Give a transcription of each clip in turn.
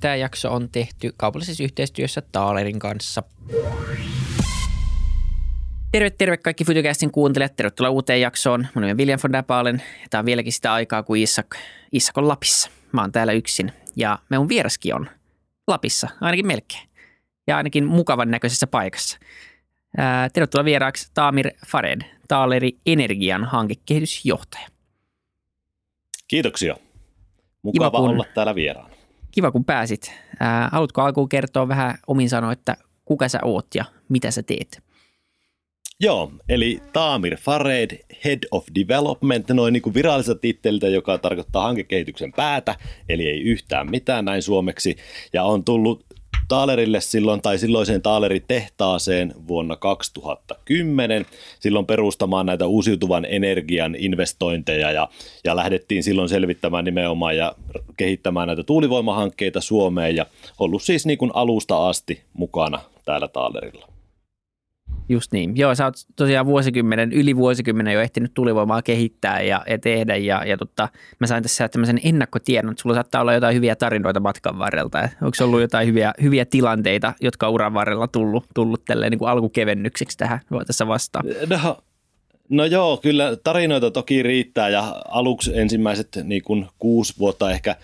Tämä jakso on tehty kaupallisessa yhteistyössä Taalerin kanssa. Terve, terve kaikki Futucastin kuuntelijat. Tervetuloa uuteen jaksoon. Mun nimi on William von Dapalen. Tämä on vieläkin sitä aikaa, kuin Isak, Isak on Lapissa. Mä oon täällä yksin. Ja me on vieraskin on Lapissa, ainakin melkein. Ja ainakin mukavan näköisessä paikassa. Ää, tervetuloa vieraaksi Taamir Fared, Taaleri Energian hankekehitysjohtaja. Kiitoksia. Mukava Kiva, kun... olla täällä vieraana kiva kun pääsit. Ää, haluatko alkuun kertoa vähän omin sanoa, että kuka sä oot ja mitä sä teet? Joo, eli Taamir Fared, Head of Development, noin niin kuin viralliselta titteliltä, joka tarkoittaa hankekehityksen päätä, eli ei yhtään mitään näin suomeksi, ja on tullut Taalerille silloin tai silloiseen Taaleri-tehtaaseen vuonna 2010 silloin perustamaan näitä uusiutuvan energian investointeja ja, ja lähdettiin silloin selvittämään nimenomaan ja kehittämään näitä tuulivoimahankkeita Suomeen ja ollut siis niin kuin alusta asti mukana täällä Taalerilla. Just niin. Joo, sä oot tosiaan vuosikymmenen, yli vuosikymmenen jo ehtinyt tulivoimaa kehittää ja, ja tehdä. Ja, ja tota, mä sain tässä tämmöisen ennakkotiedon, että sulla saattaa olla jotain hyviä tarinoita matkan varrelta. Onko ollut jotain hyviä, hyviä tilanteita, jotka uran varrella tullut, tullut tälleen niin kuin alkukevennykseksi tähän tässä vastaan? No, no joo, kyllä tarinoita toki riittää ja aluksi ensimmäiset niin kuin kuusi vuotta ehkä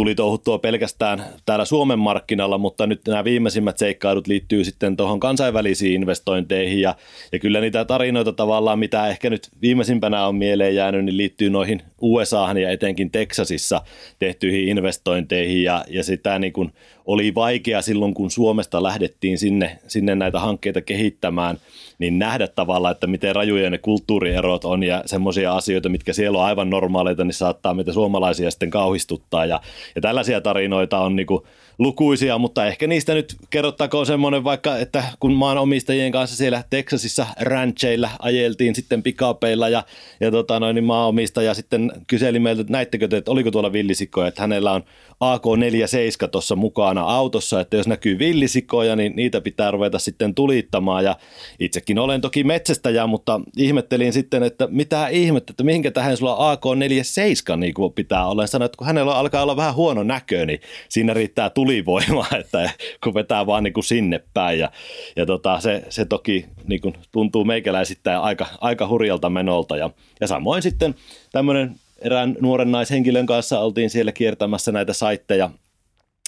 tuli touhuttua pelkästään täällä Suomen markkinalla, mutta nyt nämä viimeisimmät seikkailut liittyy sitten tuohon kansainvälisiin investointeihin ja, ja kyllä niitä tarinoita tavallaan, mitä ehkä nyt viimeisimpänä on mieleen jäänyt, niin liittyy noihin USAhan ja etenkin Texasissa tehtyihin investointeihin ja, ja sitä niin kuin oli vaikea silloin, kun Suomesta lähdettiin sinne, sinne näitä hankkeita kehittämään, niin nähdä tavallaan, että miten rajuja ne kulttuurierot on ja semmoisia asioita, mitkä siellä on aivan normaaleita, niin saattaa meitä suomalaisia sitten kauhistuttaa. Ja, ja tällaisia tarinoita on niin kuin lukuisia, mutta ehkä niistä nyt kerrottakoon semmoinen vaikka, että kun maanomistajien kanssa siellä Texasissa rancheilla ajeltiin sitten pikapeilla ja, ja tota noin, niin maanomistaja sitten kyseli meiltä, että näittekö te, että oliko tuolla villisikkoja, että hänellä on AK-47 tuossa mukana autossa, että jos näkyy villisikoja, niin niitä pitää ruveta sitten tulittamaan. Ja itsekin olen toki metsästäjä, mutta ihmettelin sitten, että mitä ihmettä, että mihinkä tähän sulla AK-47 niin kuin pitää olla. Sanoin, että kun hänellä alkaa olla vähän huono näkö, niin siinä riittää tulivoimaa, että kun vetää vaan niin kuin sinne päin. Ja, ja tota, se, se toki niin kuin tuntuu meikäläisittäin aika, aika hurjalta menolta. Ja, ja samoin sitten tämmöinen erään nuoren naishenkilön kanssa oltiin siellä kiertämässä näitä saitteja,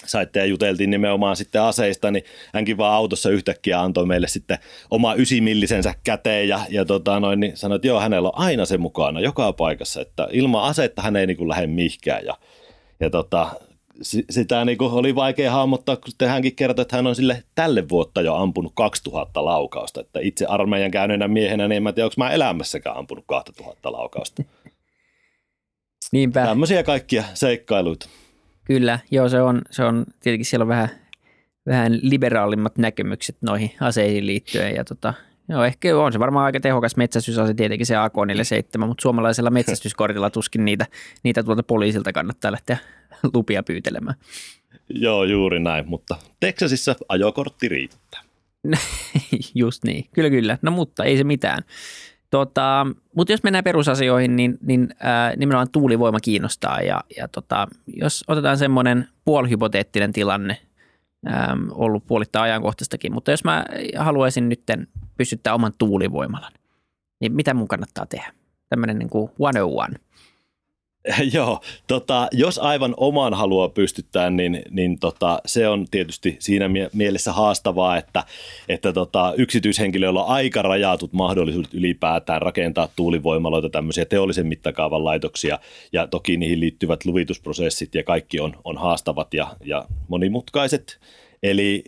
saitteja juteltiin nimenomaan sitten aseista, niin hänkin vaan autossa yhtäkkiä antoi meille sitten oma ysimillisensä käteen ja, ja tota noin, niin sanoi, että joo, hänellä on aina se mukana joka paikassa, että ilman asetta hän ei niin kuin lähde mihinkään ja, ja tota, sitä niin kuin oli vaikea hahmottaa, kun hänkin kertoi, että hän on sille tälle vuotta jo ampunut 2000 laukausta. Että itse armeijan käyneenä miehenä, niin en tiedä, onko mä elämässäkään ampunut 2000 laukausta. Niinpä. Tämmöisiä kaikkia seikkailuita. Kyllä, joo se on, se on tietenkin siellä on vähän, vähän liberaalimmat näkemykset noihin aseisiin liittyen ja tota, Joo, ehkä on se varmaan aika tehokas metsästysase tietenkin se AK-47, mutta suomalaisella metsästyskortilla tuskin niitä, niitä tuolta poliisilta kannattaa lähteä lupia pyytelemään. Joo, juuri näin, mutta Texasissa ajokortti riittää. Just niin, kyllä kyllä. No mutta ei se mitään. Tota, mutta jos mennään perusasioihin, niin, niin ää, nimenomaan tuulivoima kiinnostaa ja, ja tota, jos otetaan semmoinen puolihypoteettinen tilanne, ää, ollut puolittaa ajankohtaistakin, mutta jos mä haluaisin nyt pystyttää oman tuulivoimalan, niin mitä mun kannattaa tehdä? Tämmöinen niin kuin 101. Joo, tota, jos aivan oman haluaa pystyttää, niin, niin tota, se on tietysti siinä mie- mielessä haastavaa, että, että tota, yksityishenkilöillä on aika rajatut mahdollisuudet ylipäätään rakentaa tuulivoimaloita, tämmöisiä teollisen mittakaavan laitoksia, ja toki niihin liittyvät luvitusprosessit ja kaikki on, on haastavat ja, ja monimutkaiset. Eli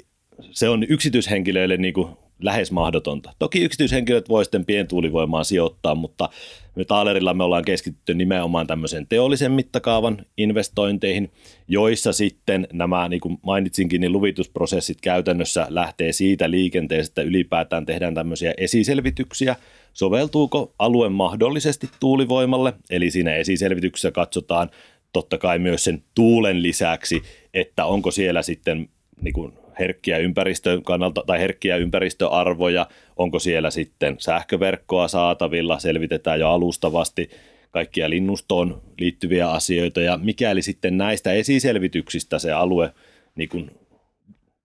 se on yksityishenkilöille niin kuin lähes mahdotonta. Toki yksityishenkilöt voi sitten pientuulivoimaan sijoittaa, mutta me Taalerilla me ollaan keskitytty nimenomaan tämmöisen teollisen mittakaavan investointeihin, joissa sitten nämä, niin kuin mainitsinkin, niin luvitusprosessit käytännössä lähtee siitä liikenteestä, että ylipäätään tehdään tämmöisiä esiselvityksiä, soveltuuko alue mahdollisesti tuulivoimalle, eli siinä esiselvityksessä katsotaan totta kai myös sen tuulen lisäksi, että onko siellä sitten niin kuin herkkiä ympäristön kannalta tai herkkiä ympäristöarvoja, onko siellä sitten sähköverkkoa saatavilla, selvitetään jo alustavasti kaikkia linnustoon liittyviä asioita. Ja mikäli sitten näistä esiselvityksistä se alue niin kuin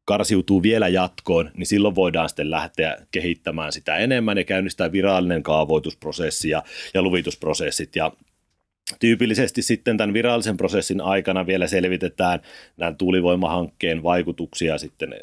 karsiutuu vielä jatkoon, niin silloin voidaan sitten lähteä kehittämään sitä enemmän ja käynnistää virallinen kaavoitusprosessi ja, ja luvitusprosessit. Ja Tyypillisesti sitten tämän virallisen prosessin aikana vielä selvitetään nämä tuulivoimahankkeen vaikutuksia sitten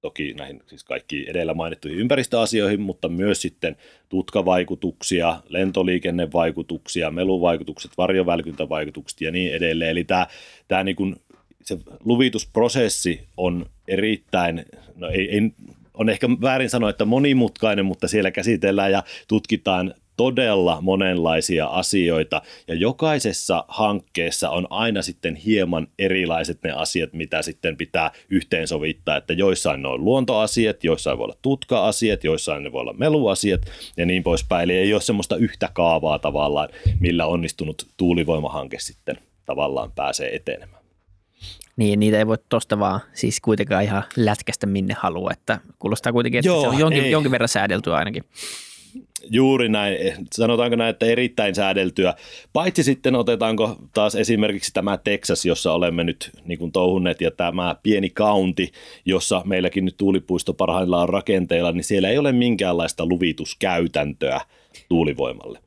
toki näihin siis kaikki edellä mainittuihin ympäristöasioihin, mutta myös sitten tutkavaikutuksia, lentoliikennevaikutuksia, meluvaikutukset, varjovälkyntävaikutukset ja niin edelleen. Eli tämä, tämä niin kuin, se luvitusprosessi on erittäin, no ei, ei, on ehkä väärin sanoa, että monimutkainen, mutta siellä käsitellään ja tutkitaan todella monenlaisia asioita ja jokaisessa hankkeessa on aina sitten hieman erilaiset ne asiat, mitä sitten pitää yhteensovittaa, että joissain ne on luontoasiat, joissain voi olla tutka-asiat, joissain ne voi olla meluasiat ja niin poispäin. Eli ei ole semmoista yhtä kaavaa tavallaan, millä onnistunut tuulivoimahanke sitten tavallaan pääsee etenemään. Niin, niitä ei voi tuosta vaan siis kuitenkaan ihan lätkästä minne haluaa, että kuulostaa kuitenkin, että Joo, se on jonkin, jonkin verran säädeltyä ainakin. Juuri näin. Sanotaanko näin, että erittäin säädeltyä. Paitsi sitten otetaanko taas esimerkiksi tämä Texas, jossa olemme nyt niin kuin touhunneet, ja tämä pieni county, jossa meilläkin nyt tuulipuisto parhaillaan on rakenteilla, niin siellä ei ole minkäänlaista luvituskäytäntöä tuulivoimalle.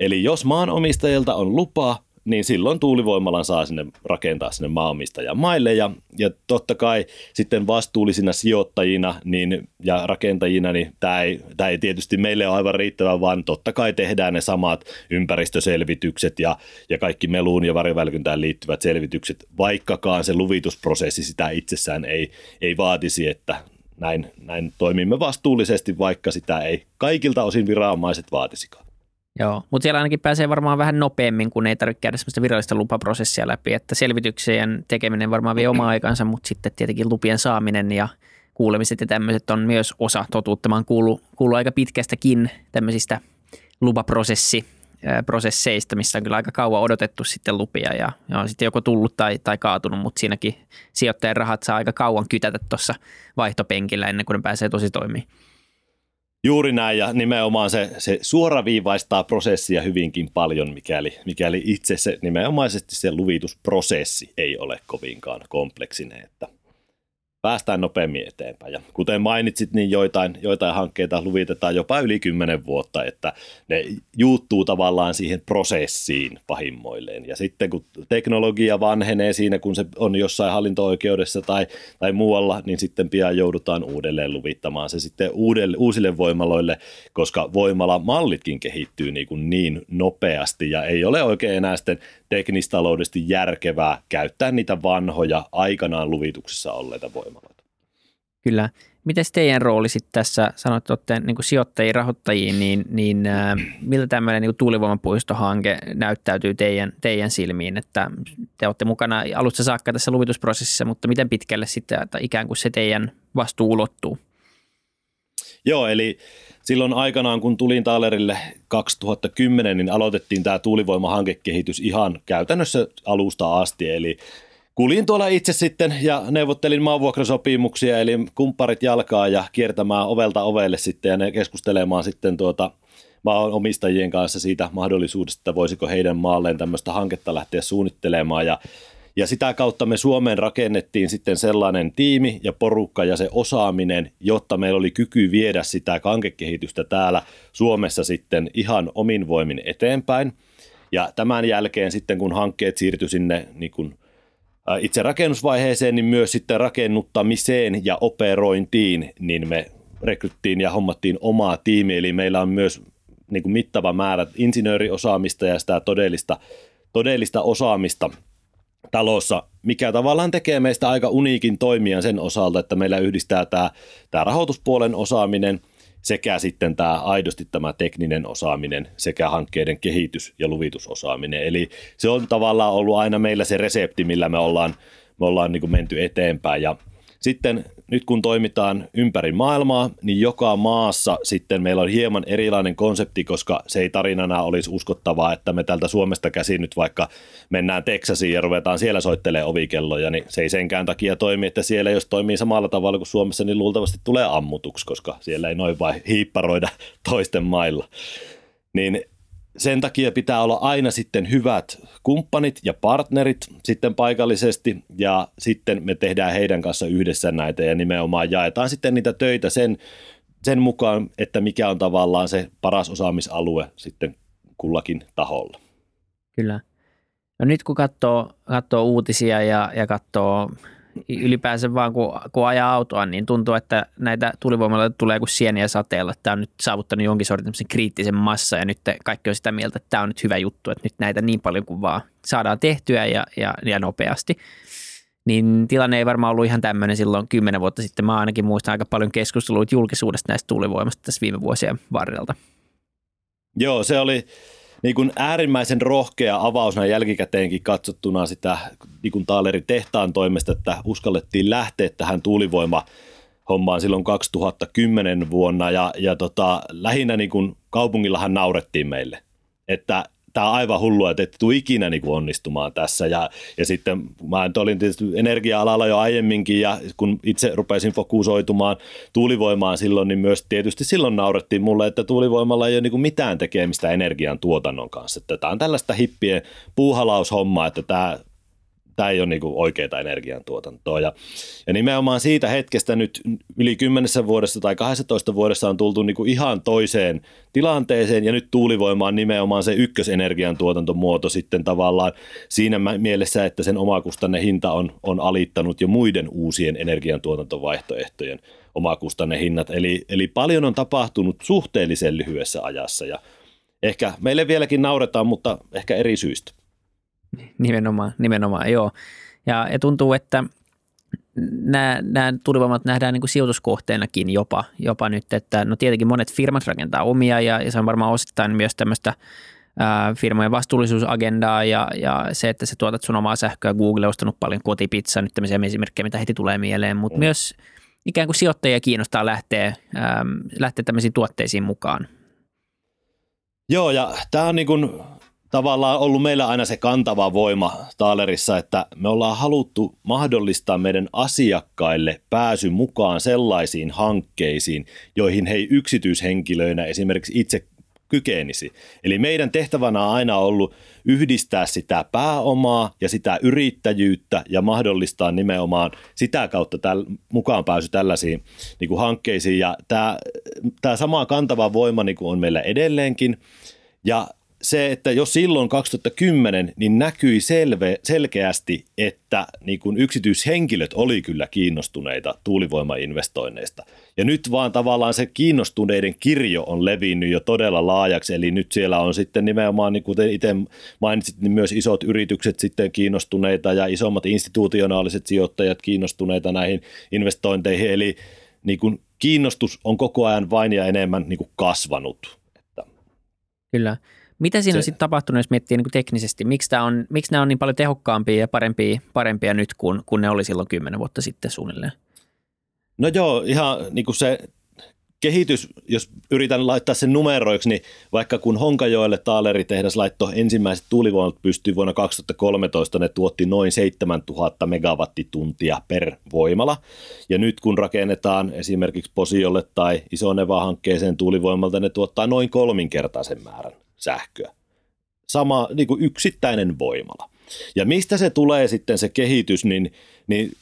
Eli jos maanomistajilta on lupa, niin silloin tuulivoimalan saa sinne rakentaa sinne maanomistajan maille ja, ja totta kai sitten vastuullisina sijoittajina niin, ja rakentajina, niin tämä ei, tämä ei tietysti meille ole aivan riittävä, vaan totta kai tehdään ne samat ympäristöselvitykset ja, ja kaikki meluun ja varjovälkyntään liittyvät selvitykset, vaikkakaan se luvitusprosessi sitä itsessään ei, ei vaatisi, että näin, näin toimimme vastuullisesti, vaikka sitä ei kaikilta osin viranomaiset vaatisikaan. Joo, mutta siellä ainakin pääsee varmaan vähän nopeammin, kun ei tarvitse käydä sellaista virallista lupaprosessia läpi, että selvityksien tekeminen varmaan vie oma aikansa, mutta sitten tietenkin lupien saaminen ja kuulemiset ja tämmöiset on myös osa totuutta. Mä kuullut, kuullut aika pitkästäkin tämmöisistä lupaprosessi prosesseista, missä on kyllä aika kauan odotettu sitten lupia ja, ja on sitten joko tullut tai, tai kaatunut, mutta siinäkin sijoittajan rahat saa aika kauan kytätä tuossa vaihtopenkillä ennen kuin ne pääsee tosi toimimaan. Juuri näin ja nimenomaan se, se suoraviivaistaa prosessia hyvinkin paljon, mikäli, mikäli itse se nimenomaisesti se luvitusprosessi ei ole kovinkaan kompleksinen. Että päästään nopeammin eteenpäin. Ja kuten mainitsit, niin joitain, joitain hankkeita luvitetaan jopa yli 10 vuotta, että ne juuttuu tavallaan siihen prosessiin pahimmoilleen. Ja sitten kun teknologia vanhenee siinä, kun se on jossain hallinto-oikeudessa tai, tai muualla, niin sitten pian joudutaan uudelleen luvittamaan se sitten uudelle, uusille voimaloille, koska voimala-mallitkin kehittyy niin, kuin niin nopeasti ja ei ole oikein enää sitten teknistaloudellisesti järkevää käyttää niitä vanhoja aikanaan luvituksessa olleita voimaloita. Kyllä. Miten teidän rooli sitten tässä, sanoit, että olette niin sijoittajia, rahoittajia, niin, niin äh, miltä tämmöinen niin tuulivoimapuistohanke näyttäytyy teidän, teidän silmiin, että te olette mukana alusta saakka tässä luvitusprosessissa, mutta miten pitkälle sitten että ikään kuin se teidän vastuu ulottuu? Joo, eli silloin aikanaan, kun tulin Taalerille 2010, niin aloitettiin tämä tuulivoimahankekehitys ihan käytännössä alusta asti, eli Kuljin tuolla itse sitten ja neuvottelin maanvuokrasopimuksia, eli kumpparit jalkaa ja kiertämään ovelta ovelle sitten ja ne keskustelemaan sitten tuota maanomistajien kanssa siitä mahdollisuudesta, että voisiko heidän maalleen tämmöistä hanketta lähteä suunnittelemaan ja ja sitä kautta me Suomeen rakennettiin sitten sellainen tiimi ja porukka ja se osaaminen, jotta meillä oli kyky viedä sitä kankekehitystä täällä Suomessa sitten ihan omin voimin eteenpäin. Ja tämän jälkeen sitten kun hankkeet siirtyi sinne niin kuin itse rakennusvaiheeseen, niin myös sitten rakennuttamiseen ja operointiin, niin me rekryttiin ja hommattiin omaa tiimiä, eli meillä on myös niin kuin mittava määrä insinööriosaamista ja sitä todellista, todellista osaamista talossa, mikä tavallaan tekee meistä aika uniikin toimijan sen osalta, että meillä yhdistää tämä, tämä rahoituspuolen osaaminen sekä sitten tämä aidosti tämä tekninen osaaminen sekä hankkeiden kehitys- ja luvitusosaaminen. Eli se on tavallaan ollut aina meillä se resepti, millä me ollaan, me ollaan niin kuin menty eteenpäin ja sitten nyt kun toimitaan ympäri maailmaa, niin joka maassa sitten meillä on hieman erilainen konsepti, koska se ei tarinana olisi uskottavaa, että me tältä Suomesta käsin nyt vaikka mennään Teksasiin ja ruvetaan siellä soittelemaan ovikelloja, niin se ei senkään takia toimi, että siellä jos toimii samalla tavalla kuin Suomessa, niin luultavasti tulee ammutuksi, koska siellä ei noin vain hiipparoida toisten mailla. Niin sen takia pitää olla aina sitten hyvät kumppanit ja partnerit sitten paikallisesti ja sitten me tehdään heidän kanssa yhdessä näitä ja nimenomaan jaetaan sitten niitä töitä sen, sen mukaan, että mikä on tavallaan se paras osaamisalue sitten kullakin taholla. Kyllä. No nyt kun katsoo, katsoo uutisia ja, ja katsoo ylipäänsä vaan kun, kun ajaa autoa, niin tuntuu, että näitä tulivoimalla tulee kuin sieniä sateella. Tämä on nyt saavuttanut jonkin sortin kriittisen massa ja nyt kaikki on sitä mieltä, että tämä on nyt hyvä juttu, että nyt näitä niin paljon kuin vaan saadaan tehtyä ja, ja, ja nopeasti. Niin tilanne ei varmaan ollut ihan tämmöinen silloin kymmenen vuotta sitten. Mä ainakin muistan aika paljon keskustelua julkisuudesta näistä tuulivoimasta tässä viime vuosien varrelta. Joo, se oli, niin kuin äärimmäisen rohkea avaus näin jälkikäteenkin katsottuna sitä niin kuin Taalerin tehtaan toimesta, että uskallettiin lähteä tähän tuulivoima hommaan silloin 2010 vuonna. Ja, ja tota, lähinnä niin kuin kaupungillahan naurettiin meille, että tämä on aivan hullua, että ette tule ikinä niin kuin onnistumaan tässä. Ja, ja sitten mä olin tietysti energia-alalla jo aiemminkin ja kun itse rupesin fokusoitumaan tuulivoimaan silloin, niin myös tietysti silloin naurettiin mulle, että tuulivoimalla ei ole niin kuin mitään tekemistä energian tuotannon kanssa. Että tämä on tällaista hippien puuhalaushommaa, että tämä tämä ei ole niin oikeaa energiantuotantoa. Ja, ja nimenomaan siitä hetkestä nyt yli 10 vuodessa tai 12 vuodessa on tultu niin ihan toiseen tilanteeseen ja nyt tuulivoima on nimenomaan se ykkösenergiantuotantomuoto sitten tavallaan siinä mielessä, että sen omakustanne hinta on, on alittanut jo muiden uusien energiantuotantovaihtoehtojen omakustannehinnat. Eli, eli paljon on tapahtunut suhteellisen lyhyessä ajassa ja ehkä meille vieläkin nauretaan, mutta ehkä eri syistä. Nimenomaan, nimenomaan, joo. Ja, ja tuntuu, että nämä, nämä tulivoimat nähdään niin kuin sijoituskohteenakin jopa, jopa nyt, että no tietenkin monet firmat rakentaa omia ja, ja se on varmaan osittain myös tämmöistä ää, firmojen vastuullisuusagendaa ja, ja se, että sä tuotat sun omaa sähköä. Google on ostanut paljon kotipizzaa, nyt tämmöisiä esimerkkejä, mitä heti tulee mieleen, mutta mm. myös ikään kuin sijoittajia kiinnostaa lähteä, ää, lähteä tämmöisiin tuotteisiin mukaan. Joo, ja tämä on niin kuin tavallaan ollut meillä aina se kantava voima Taalerissa, että me ollaan haluttu mahdollistaa meidän asiakkaille pääsy mukaan sellaisiin hankkeisiin, joihin he yksityishenkilöinä esimerkiksi itse kykenisi. Eli meidän tehtävänä on aina ollut yhdistää sitä pääomaa ja sitä yrittäjyyttä ja mahdollistaa nimenomaan sitä kautta täl, mukaan pääsy tällaisiin niin kuin hankkeisiin. Ja tämä, tämä sama kantava voima niin kuin on meillä edelleenkin. Ja se, että jo silloin 2010 niin näkyi selve, selkeästi, että niin kuin yksityishenkilöt oli kyllä kiinnostuneita tuulivoimainvestoinneista. Ja nyt vaan tavallaan se kiinnostuneiden kirjo on levinnyt jo todella laajaksi, eli nyt siellä on sitten nimenomaan, niin kuten itse mainitsit, niin myös isot yritykset sitten kiinnostuneita ja isommat institutionaaliset sijoittajat kiinnostuneita näihin investointeihin, eli niin kuin kiinnostus on koko ajan vain ja enemmän niin kuin kasvanut. Kyllä. Mitä siinä se, on sitten tapahtunut, jos miettii niin kuin teknisesti? Miksi, tämä on, miksi nämä on niin paljon tehokkaampia ja parempia, parempia nyt kuin, kuin ne oli silloin kymmenen vuotta sitten suunnilleen? No joo, ihan niin kuin se kehitys, jos yritän laittaa sen numeroiksi, niin vaikka kun Honkajoelle Taaleri-tehdas laittoi ensimmäiset tuulivoimat pystyy vuonna 2013, ne tuotti noin 7000 megawattituntia per voimala. Ja nyt kun rakennetaan esimerkiksi Posiolle tai Isoneva-hankkeeseen tuulivoimalta, ne tuottaa noin kolminkertaisen määrän sähköä. Sama niin kuin yksittäinen voimala. Ja mistä se tulee sitten se kehitys, niin, niin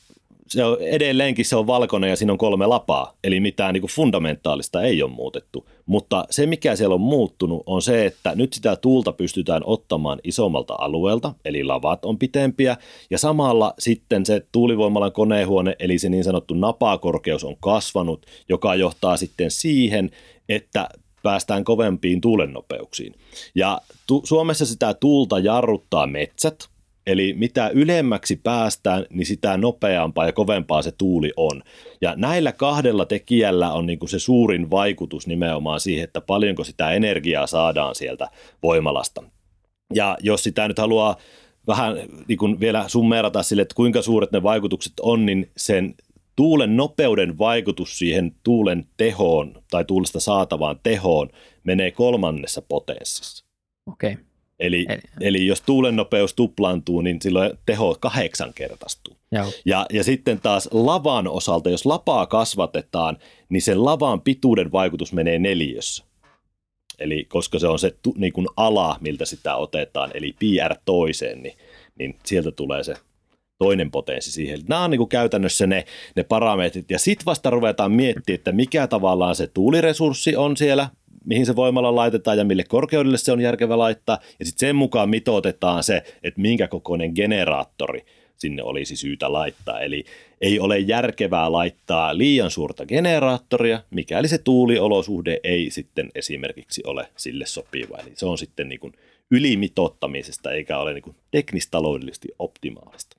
se on, edelleenkin se on valkoinen ja siinä on kolme lapaa, eli mitään niin kuin fundamentaalista ei ole muutettu. Mutta se, mikä siellä on muuttunut, on se, että nyt sitä tuulta pystytään ottamaan isommalta alueelta, eli lavat on pitempiä, ja samalla sitten se tuulivoimalan konehuone, eli se niin sanottu napakorkeus on kasvanut, joka johtaa sitten siihen, että päästään kovempiin tuulennopeuksiin. Ja tu- Suomessa sitä tuulta jarruttaa metsät, eli mitä ylemmäksi päästään, niin sitä nopeampaa ja kovempaa se tuuli on. Ja näillä kahdella tekijällä on niin kuin se suurin vaikutus nimenomaan siihen, että paljonko sitä energiaa saadaan sieltä voimalasta. Ja jos sitä nyt haluaa vähän niin kuin vielä summerata sille, että kuinka suuret ne vaikutukset on, niin sen tuulen nopeuden vaikutus siihen tuulen tehoon tai tuulesta saatavaan tehoon menee kolmannessa potenssissa. Okei. Okay. Eli, eli, eli jos tuulen nopeus tuplaantuu, niin silloin teho kahdeksankertaistuu. Ja, ja sitten taas lavan osalta, jos lapaa kasvatetaan, niin sen lavan pituuden vaikutus menee neljössä. Eli koska se on se niin kuin ala, miltä sitä otetaan, eli PR toiseen, niin, niin sieltä tulee se toinen potenssi siihen. Nämä on niin kuin käytännössä ne, ne parametrit. Ja sitten vasta ruvetaan miettimään, että mikä tavallaan se tuuliresurssi on siellä, mihin se voimalla laitetaan ja mille korkeudelle se on järkevä laittaa. Ja sitten sen mukaan mitoitetaan se, että minkä kokoinen generaattori sinne olisi syytä laittaa. Eli ei ole järkevää laittaa liian suurta generaattoria, mikäli se tuuliolosuhde ei sitten esimerkiksi ole sille sopiva. Eli se on sitten niin kuin ylimitottamisesta eikä ole niin kuin teknistaloudellisesti optimaalista.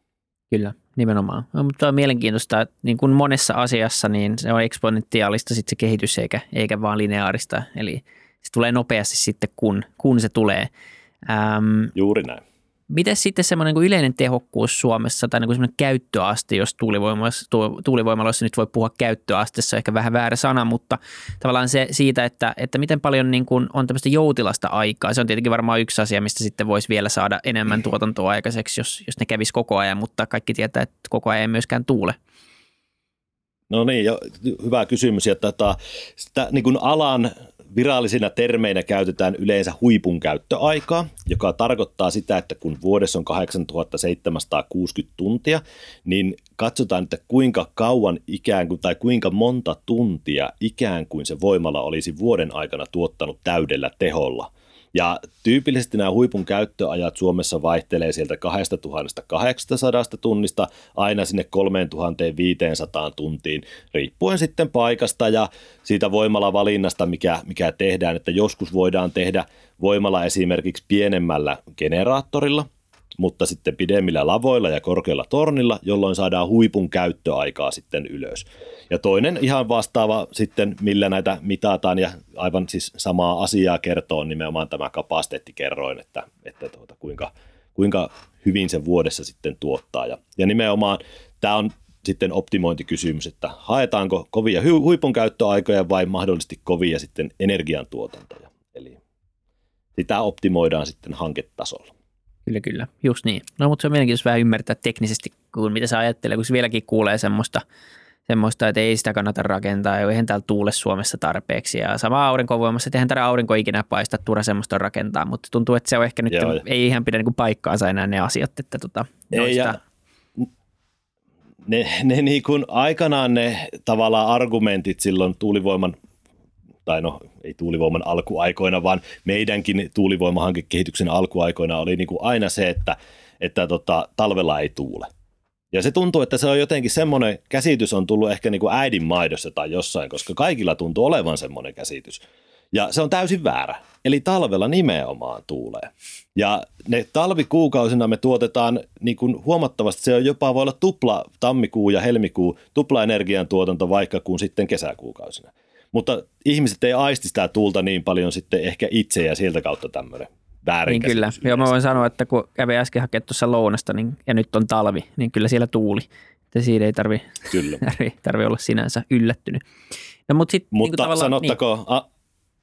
Kyllä, nimenomaan. No, mutta on mielenkiintoista, että niin kuin monessa asiassa niin se on eksponentiaalista sit se kehitys eikä, eikä vaan lineaarista. Eli se tulee nopeasti sitten, kun, kun se tulee. Ähm, Juuri näin. Miten sitten semmoinen niin yleinen tehokkuus Suomessa tai niin semmoinen käyttöaste, jos tuulivoimaloissa, nyt voi puhua käyttöasteessa, ehkä vähän väärä sana, mutta tavallaan se siitä, että, että miten paljon niin kuin on tämmöistä joutilasta aikaa. Se on tietenkin varmaan yksi asia, mistä sitten voisi vielä saada enemmän tuotantoa aikaiseksi, jos, jos ne kävisi koko ajan, mutta kaikki tietää, että koko ajan ei myöskään tuule. No niin, jo, hyvä kysymys. Ja tätä, sitä, niin kuin alan virallisina termeinä käytetään yleensä huipun käyttöaikaa, joka tarkoittaa sitä, että kun vuodessa on 8760 tuntia, niin katsotaan, että kuinka kauan ikään kuin tai kuinka monta tuntia ikään kuin se voimala olisi vuoden aikana tuottanut täydellä teholla – ja tyypillisesti nämä huipun käyttöajat Suomessa vaihtelee sieltä 2800 tunnista aina sinne 3500 tuntiin, riippuen sitten paikasta ja siitä voimalavalinnasta, mikä, mikä tehdään. Että joskus voidaan tehdä voimala esimerkiksi pienemmällä generaattorilla – mutta sitten pidemmillä lavoilla ja korkealla tornilla, jolloin saadaan huipun käyttöaikaa sitten ylös. Ja toinen ihan vastaava sitten, millä näitä mitataan ja aivan siis samaa asiaa kertoo nimenomaan tämä kapasiteettikerroin, että, että tuota, kuinka, kuinka hyvin se vuodessa sitten tuottaa. Ja, ja nimenomaan tämä on sitten optimointikysymys, että haetaanko kovia huipun käyttöaikoja vai mahdollisesti kovia sitten energiantuotantoja. Eli sitä optimoidaan sitten hanketasolla. Kyllä, kyllä. Just niin. No, mutta se on mielenkiintoista vähän ymmärtää teknisesti, kun mitä sä ajattelee, kun se vieläkin kuulee semmoista, semmoista, että ei sitä kannata rakentaa, ja eihän täällä tuule Suomessa tarpeeksi. Ja sama aurinkovoimassa, että eihän täällä aurinko ikinä paista, turha semmoista rakentaa, mutta tuntuu, että se on ehkä nyt, Joo. ei ihan pidä niin paikkaansa enää ne asiat, että tota, ei, ja ne, ne niin kuin aikanaan ne tavallaan argumentit silloin tuulivoiman tai no ei tuulivoiman alkuaikoina, vaan meidänkin tuulivoimahankekehityksen alkuaikoina oli niin kuin aina se, että, että tota, talvella ei tuule. Ja se tuntuu, että se on jotenkin semmoinen käsitys on tullut ehkä niin kuin äidin maidossa tai jossain, koska kaikilla tuntuu olevan semmoinen käsitys. Ja se on täysin väärä. Eli talvella nimenomaan tuulee. Ja ne talvikuukausina me tuotetaan niin kuin huomattavasti, se on jopa voi olla tupla tammikuu ja helmikuu, tupla energiantuotanto vaikka kuin sitten kesäkuukausina. Mutta ihmiset ei aisti sitä tuulta niin paljon sitten ehkä itse ja sieltä kautta tämmöinen Niin kyllä. Joo, mä voin sanoa, että kun kävi äsken hakemaan tuossa lounasta niin, ja nyt on talvi, niin kyllä siellä tuuli. Että siinä ei tarvi, kyllä. tarvi, olla sinänsä yllättynyt. No, mutta sit, mutta niin sanottako, niin. a,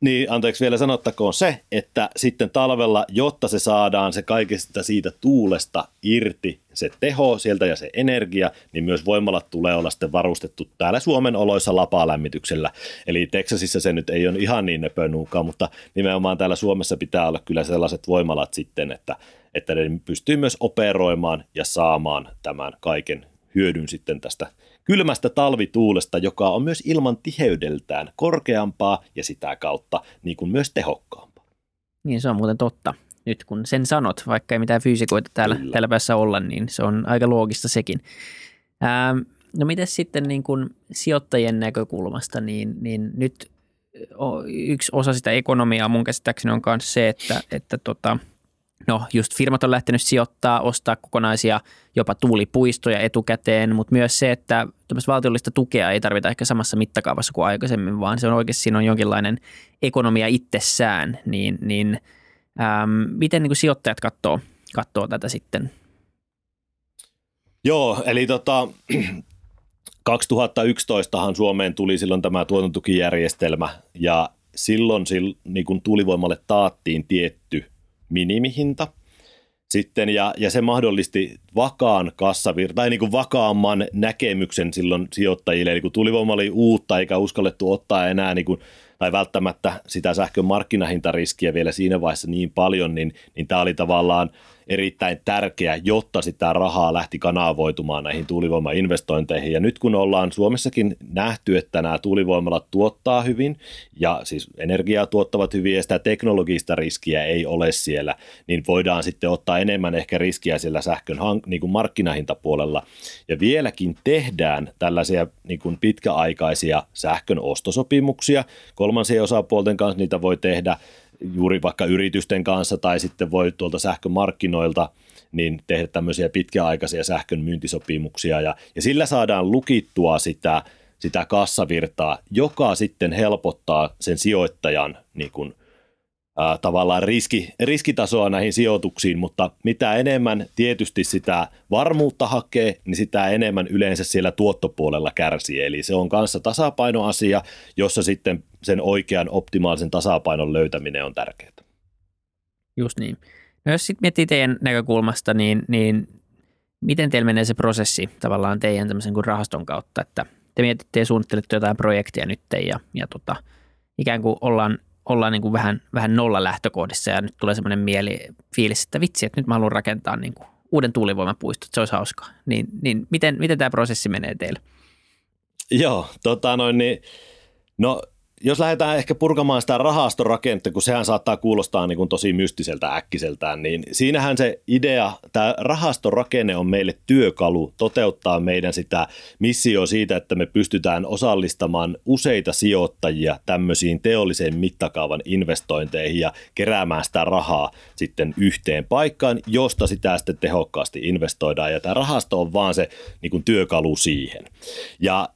niin, anteeksi vielä sanottakoon se, että sitten talvella, jotta se saadaan se kaikesta siitä tuulesta irti, se teho sieltä ja se energia, niin myös voimalat tulee olla sitten varustettu täällä Suomen oloissa lapalämmityksellä. Eli Texasissa se nyt ei ole ihan niin nöpönuukaa, mutta nimenomaan täällä Suomessa pitää olla kyllä sellaiset voimalat sitten, että, että ne pystyy myös operoimaan ja saamaan tämän kaiken hyödyn sitten tästä kylmästä talvituulesta, joka on myös ilman tiheydeltään korkeampaa ja sitä kautta niin kuin myös tehokkaampaa. Niin se on muuten totta. Nyt kun sen sanot, vaikka ei mitään fyysikoita täällä, täällä päässä olla, niin se on aika loogista sekin. Ää, no miten sitten niin kuin sijoittajien näkökulmasta, niin, niin nyt yksi osa sitä ekonomiaa mun käsittääkseni on myös se, että, että tota, no just firmat on lähtenyt sijoittaa, ostaa kokonaisia jopa tuulipuistoja etukäteen, mutta myös se, että valtiollista tukea ei tarvita ehkä samassa mittakaavassa kuin aikaisemmin, vaan se on oikeasti siinä on jonkinlainen ekonomia itsessään, niin, niin äm, miten niin kuin sijoittajat katsoo, katsoo tätä sitten? Joo, eli tota, 2011han Suomeen tuli silloin tämä tuotantotukijärjestelmä ja silloin niin kun tuulivoimalle taattiin tietty – minimihinta. Sitten, ja, ja se mahdollisti vakaan kassavir, tai niin kuin vakaamman näkemyksen silloin sijoittajille. Eli kun tulivoima oli uutta eikä uskallettu ottaa enää niin kuin tai välttämättä sitä sähkön markkinahintariskiä vielä siinä vaiheessa niin paljon, niin, niin tämä oli tavallaan erittäin tärkeä, jotta sitä rahaa lähti kanavoitumaan näihin tuulivoimainvestointeihin. Ja nyt kun ollaan Suomessakin nähty, että nämä tuulivoimalat tuottaa hyvin ja siis energiaa tuottavat hyvin ja sitä teknologista riskiä ei ole siellä, niin voidaan sitten ottaa enemmän ehkä riskiä siellä sähkön hank- niin kuin markkinahintapuolella. Ja vieläkin tehdään tällaisia niin kuin pitkäaikaisia sähkön ostosopimuksia. Kolmansien osapuolten kanssa niitä voi tehdä juuri vaikka yritysten kanssa tai sitten voi tuolta sähkömarkkinoilta niin tehdä tämmöisiä pitkäaikaisia sähkön myyntisopimuksia ja, ja sillä saadaan lukittua sitä, sitä kassavirtaa, joka sitten helpottaa sen sijoittajan niin kuin, tavallaan riski, riskitasoa näihin sijoituksiin, mutta mitä enemmän tietysti sitä varmuutta hakee, niin sitä enemmän yleensä siellä tuottopuolella kärsii. Eli se on kanssa tasapainoasia, jossa sitten sen oikean optimaalisen tasapainon löytäminen on tärkeää. Just niin. No jos sitten miettii teidän näkökulmasta, niin, niin miten teillä menee se prosessi tavallaan teidän tämmöisen kuin rahaston kautta, että te mietitte ja suunnittelette jotain projektia nyt ja, ja tota, ikään kuin ollaan, ollaan niin kuin vähän, vähän nolla lähtökohdissa ja nyt tulee semmoinen mieli, fiilis, että vitsi, että nyt mä haluan rakentaa niin kuin uuden tuulivoimapuiston, se olisi hauskaa. Niin, niin miten, miten tämä prosessi menee teille? Joo, tota noin, niin, no jos lähdetään ehkä purkamaan sitä rahastorakennetta, kun sehän saattaa kuulostaa niin kuin tosi mystiseltä äkkiseltään, niin siinähän se idea, tämä rahastorakenne on meille työkalu toteuttaa meidän sitä missio siitä, että me pystytään osallistamaan useita sijoittajia tämmöisiin teolliseen mittakaavan investointeihin ja keräämään sitä rahaa sitten yhteen paikkaan, josta sitä sitten tehokkaasti investoidaan. Ja tämä rahasto on vaan se niin kuin työkalu siihen. Ja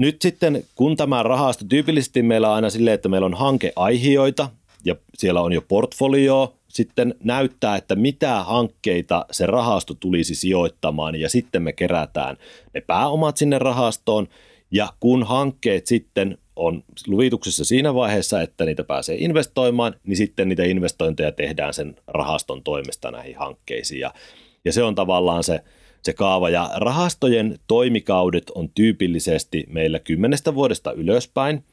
nyt sitten, kun tämä rahasto, tyypillisesti meillä on aina silleen, että meillä on hankeaihioita ja siellä on jo portfolio, sitten näyttää, että mitä hankkeita se rahasto tulisi sijoittamaan ja sitten me kerätään ne pääomat sinne rahastoon. Ja kun hankkeet sitten on luvituksessa siinä vaiheessa, että niitä pääsee investoimaan, niin sitten niitä investointeja tehdään sen rahaston toimesta näihin hankkeisiin. Ja, ja se on tavallaan se, se kaava. Ja rahastojen toimikaudet on tyypillisesti meillä kymmenestä vuodesta ylöspäin.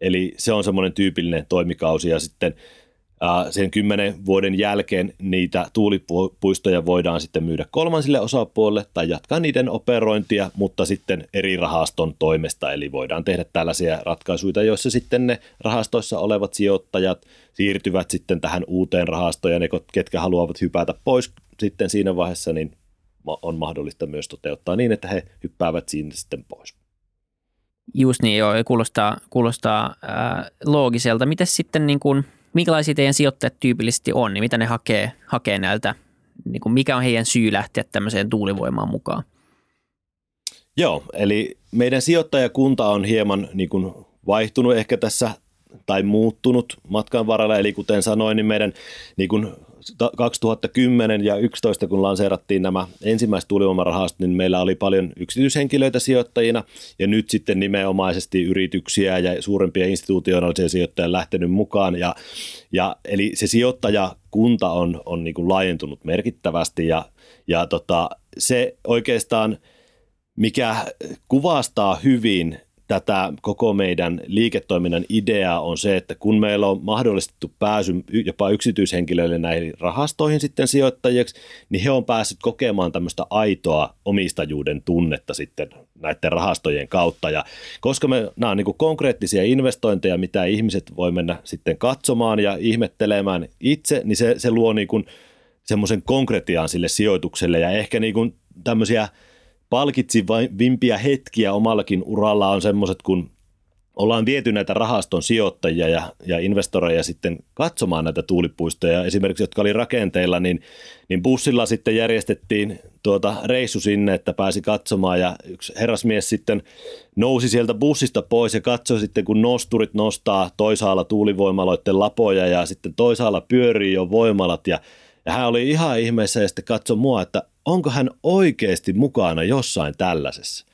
Eli se on semmoinen tyypillinen toimikausi ja sitten sen kymmenen vuoden jälkeen niitä tuulipuistoja voidaan sitten myydä kolmansille osapuolelle tai jatkaa niiden operointia, mutta sitten eri rahaston toimesta. Eli voidaan tehdä tällaisia ratkaisuja, joissa sitten ne rahastoissa olevat sijoittajat siirtyvät sitten tähän uuteen rahastoon ja ne, ketkä haluavat hypätä pois sitten siinä vaiheessa, niin on mahdollista myös toteuttaa niin, että he hyppäävät siinä sitten pois. Just niin, joo, kuulostaa, kuulostaa äh, loogiselta. Miten sitten, niin kuin, minkälaisia teidän sijoittajat tyypillisesti on, niin mitä ne hakee, hakee näiltä, niin kuin mikä on heidän syy lähteä tämmöiseen tuulivoimaan mukaan? Joo, eli meidän sijoittajakunta on hieman niin kuin vaihtunut ehkä tässä tai muuttunut matkan varrella, eli kuten sanoin, niin meidän niin kuin 2010 ja 2011, kun lanseerattiin nämä ensimmäiset tuulivoimarahastot, niin meillä oli paljon yksityishenkilöitä sijoittajina ja nyt sitten nimenomaisesti yrityksiä ja suurempia institutionaalisia sijoittajia lähtenyt mukaan. Ja, ja eli se sijoittajakunta on, on niin kuin laajentunut merkittävästi ja, ja tota, se oikeastaan, mikä kuvastaa hyvin tätä koko meidän liiketoiminnan ideaa on se, että kun meillä on mahdollistettu pääsy jopa yksityishenkilöille näihin rahastoihin sitten sijoittajiksi, niin he on päässyt kokemaan tämmöistä aitoa omistajuuden tunnetta sitten näiden rahastojen kautta. Ja koska me, nämä on niin konkreettisia investointeja, mitä ihmiset voi mennä sitten katsomaan ja ihmettelemään itse, niin se, se luo niin semmoisen konkretiaan sille sijoitukselle ja ehkä niin kuin tämmöisiä – palkitsivimpia hetkiä omallakin uralla on semmoiset, kun ollaan viety näitä rahaston sijoittajia ja, ja investoreja sitten katsomaan näitä tuulipuistoja, esimerkiksi jotka oli rakenteilla, niin, niin bussilla sitten järjestettiin tuota reissu sinne, että pääsi katsomaan. Ja yksi herrasmies sitten nousi sieltä bussista pois ja katsoi sitten, kun nosturit nostaa toisaalla tuulivoimaloiden lapoja ja sitten toisaalla pyörii jo voimalat. Ja, ja hän oli ihan ihmeessä ja sitten katsoi mua, että onko hän oikeasti mukana jossain tällaisessa.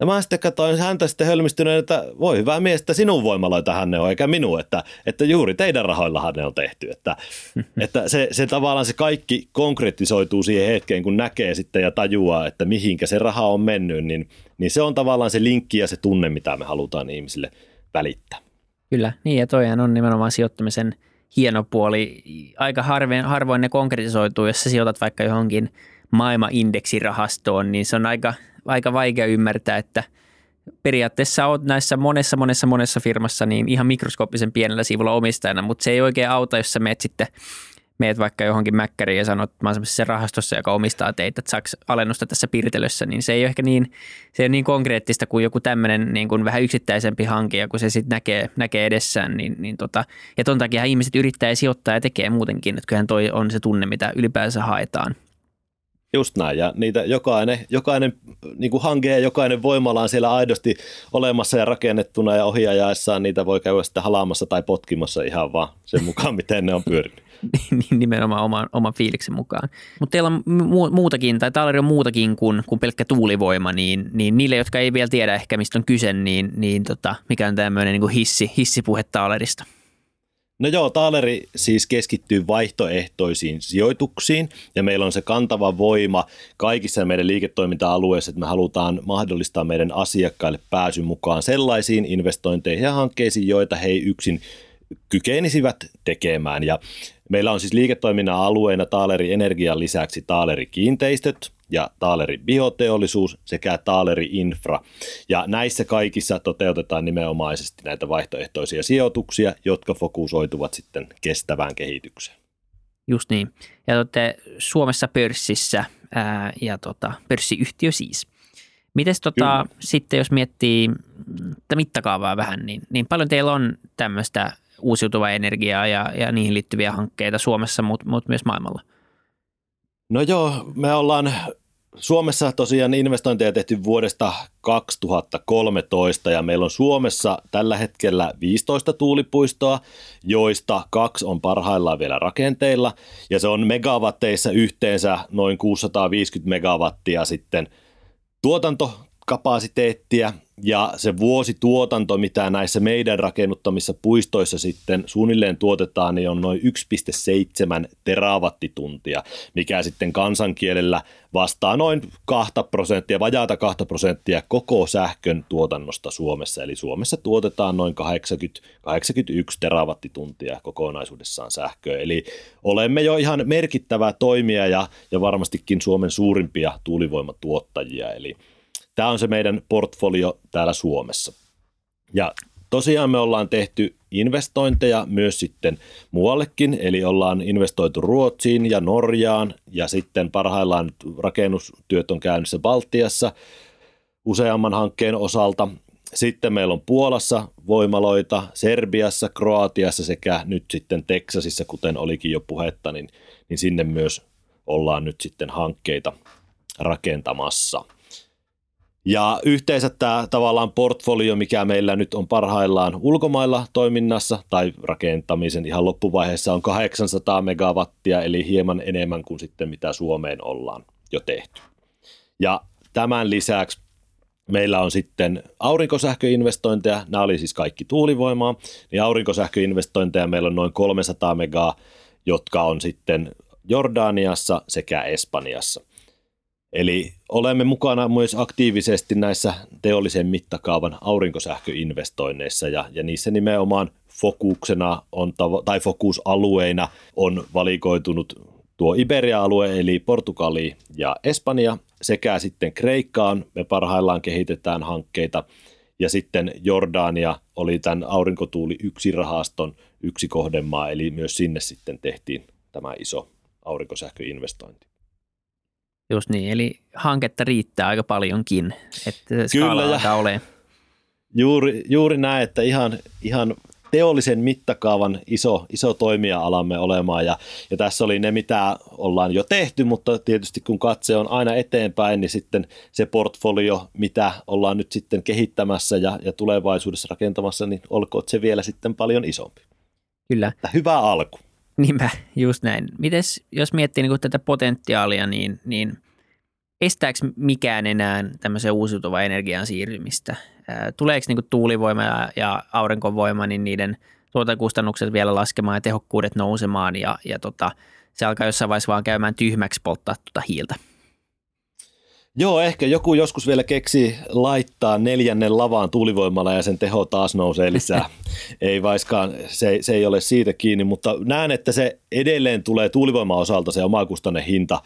Ja mä sitten katsoin häntä sitten hölmistyneen, että voi hyvä mies, että sinun voimaloita ne on, eikä minun, että, että juuri teidän rahoillahan ne on tehty. Että, että se, se tavallaan se kaikki konkretisoituu siihen hetkeen, kun näkee sitten ja tajuaa, että mihinkä se raha on mennyt, niin, niin se on tavallaan se linkki ja se tunne, mitä me halutaan ihmisille välittää. Kyllä, niin ja toihan on nimenomaan sijoittamisen hieno puoli. Aika harvoin, harvoin ne konkretisoituu, jos sä sijoitat vaikka johonkin maailmanindeksirahastoon, niin se on aika, aika vaikea ymmärtää, että periaatteessa olet näissä monessa, monessa, monessa firmassa niin ihan mikroskooppisen pienellä sivulla omistajana, mutta se ei oikein auta, jos sä meet sitten meet vaikka johonkin mäkkäriin ja sanot, että mä oon rahastossa, joka omistaa teitä, että saaks alennusta tässä piirtelössä, niin se ei ole ehkä niin, se ei ole niin konkreettista kuin joku tämmöinen niin kuin vähän yksittäisempi hanke, ja kun se sitten näkee, näkee edessään, niin, niin tota, ja ton takia ihmiset yrittää sijoittaa ja tekee muutenkin, että kyllähän toi on se tunne, mitä ylipäänsä haetaan. Just näin, ja niitä jokainen, jokainen niin kuin hanke ja jokainen voimala on siellä aidosti olemassa ja rakennettuna ja ohjaajaessaan niitä voi käydä sitten halaamassa tai potkimassa ihan vaan sen mukaan, miten ne on pyörinyt. Niin nimenomaan oman, oman fiiliksen mukaan. Mutta teillä on mu- muutakin, tai täällä on muutakin kuin, kuin pelkkä tuulivoima, niin, niin niille, jotka ei vielä tiedä ehkä mistä on kyse, niin, niin tota, mikä on tämmöinen niin hissi, hissipuhe Taalerista? No joo, Taaleri siis keskittyy vaihtoehtoisiin sijoituksiin ja meillä on se kantava voima kaikissa meidän liiketoiminta-alueissa, että me halutaan mahdollistaa meidän asiakkaille pääsy mukaan sellaisiin investointeihin ja hankkeisiin, joita he yksin kykenisivät tekemään. Ja meillä on siis liiketoiminnan alueena Taaleri Energian lisäksi Taaleri Kiinteistöt ja Taaleri Bioteollisuus sekä Taaleri Infra. Ja näissä kaikissa toteutetaan nimenomaisesti näitä vaihtoehtoisia sijoituksia, jotka fokusoituvat sitten kestävään kehitykseen. Just niin. Ja olette Suomessa pörssissä ää, ja tota, pörssiyhtiö siis. Miten tota, sitten jos miettii mittakaavaa vähän, niin, niin paljon teillä on tämmöistä uusiutuvaa energiaa ja, ja niihin liittyviä hankkeita Suomessa, mutta mut myös maailmalla? No joo, me ollaan Suomessa tosiaan investointeja tehty vuodesta 2013 ja meillä on Suomessa tällä hetkellä 15 tuulipuistoa, joista kaksi on parhaillaan vielä rakenteilla. Ja se on megawatteissa yhteensä noin 650 megawattia sitten tuotantokapasiteettia ja se vuosituotanto, mitä näissä meidän rakennuttamissa puistoissa sitten suunnilleen tuotetaan, niin on noin 1,7 terawattituntia, mikä sitten kansankielellä vastaa noin 2 prosenttia, vajaata 2 prosenttia koko sähkön tuotannosta Suomessa. Eli Suomessa tuotetaan noin 80, 81 terawattituntia kokonaisuudessaan sähköä. Eli olemme jo ihan merkittävä toimija ja, ja varmastikin Suomen suurimpia tuulivoimatuottajia. Eli Tämä on se meidän portfolio täällä Suomessa. Ja tosiaan me ollaan tehty investointeja myös sitten muuallekin, eli ollaan investoitu Ruotsiin ja Norjaan ja sitten parhaillaan rakennustyöt on käynnissä Baltiassa useamman hankkeen osalta. Sitten meillä on Puolassa voimaloita, Serbiassa, Kroatiassa sekä nyt sitten Teksasissa, kuten olikin jo puhetta, niin, niin sinne myös ollaan nyt sitten hankkeita rakentamassa – ja yhteensä tämä tavallaan portfolio, mikä meillä nyt on parhaillaan ulkomailla toiminnassa tai rakentamisen ihan loppuvaiheessa on 800 megawattia, eli hieman enemmän kuin sitten mitä Suomeen ollaan jo tehty. Ja tämän lisäksi meillä on sitten aurinkosähköinvestointeja, nämä oli siis kaikki tuulivoimaa, niin aurinkosähköinvestointeja meillä on noin 300 megaa, jotka on sitten Jordaniassa sekä Espanjassa – Eli olemme mukana myös aktiivisesti näissä teollisen mittakaavan aurinkosähköinvestoinneissa ja, ja niissä nimenomaan fokuksena on, tai fokusalueina on valikoitunut tuo Iberia-alue eli Portugali ja Espanja sekä sitten Kreikkaan me parhaillaan kehitetään hankkeita ja sitten Jordania oli tämän aurinkotuuli yksi rahaston yksi kohdemaa eli myös sinne sitten tehtiin tämä iso aurinkosähköinvestointi. Just niin, eli hanketta riittää aika paljonkin, että Kyllä, ja ole. Juuri, juuri näin, että ihan, ihan teollisen mittakaavan iso, iso toimija-alamme olemaan ja, ja tässä oli ne, mitä ollaan jo tehty, mutta tietysti kun katse on aina eteenpäin, niin sitten se portfolio, mitä ollaan nyt sitten kehittämässä ja, ja tulevaisuudessa rakentamassa, niin olkoon se vielä sitten paljon isompi. Kyllä. Hyvä alku. Niinpä, just näin. Mites, jos miettii niin tätä potentiaalia, niin, niin estääkö mikään enää tämmöisen uusiutuvan energian siirtymistä? Tuleeko niin tuulivoima ja, ja aurinkovoima, niin niiden tuotantokustannukset vielä laskemaan ja tehokkuudet nousemaan ja, ja tota, se alkaa jossain vaiheessa vaan käymään tyhmäksi polttaa tuota hiiltä? Joo, ehkä joku joskus vielä keksi laittaa neljännen lavaan tuulivoimalla ja sen teho taas nousee lisää. ei vaiskaan, se, se ei ole siitä kiinni, mutta näen, että se edelleen tulee tuulivoiman osalta se omakustanne hinta,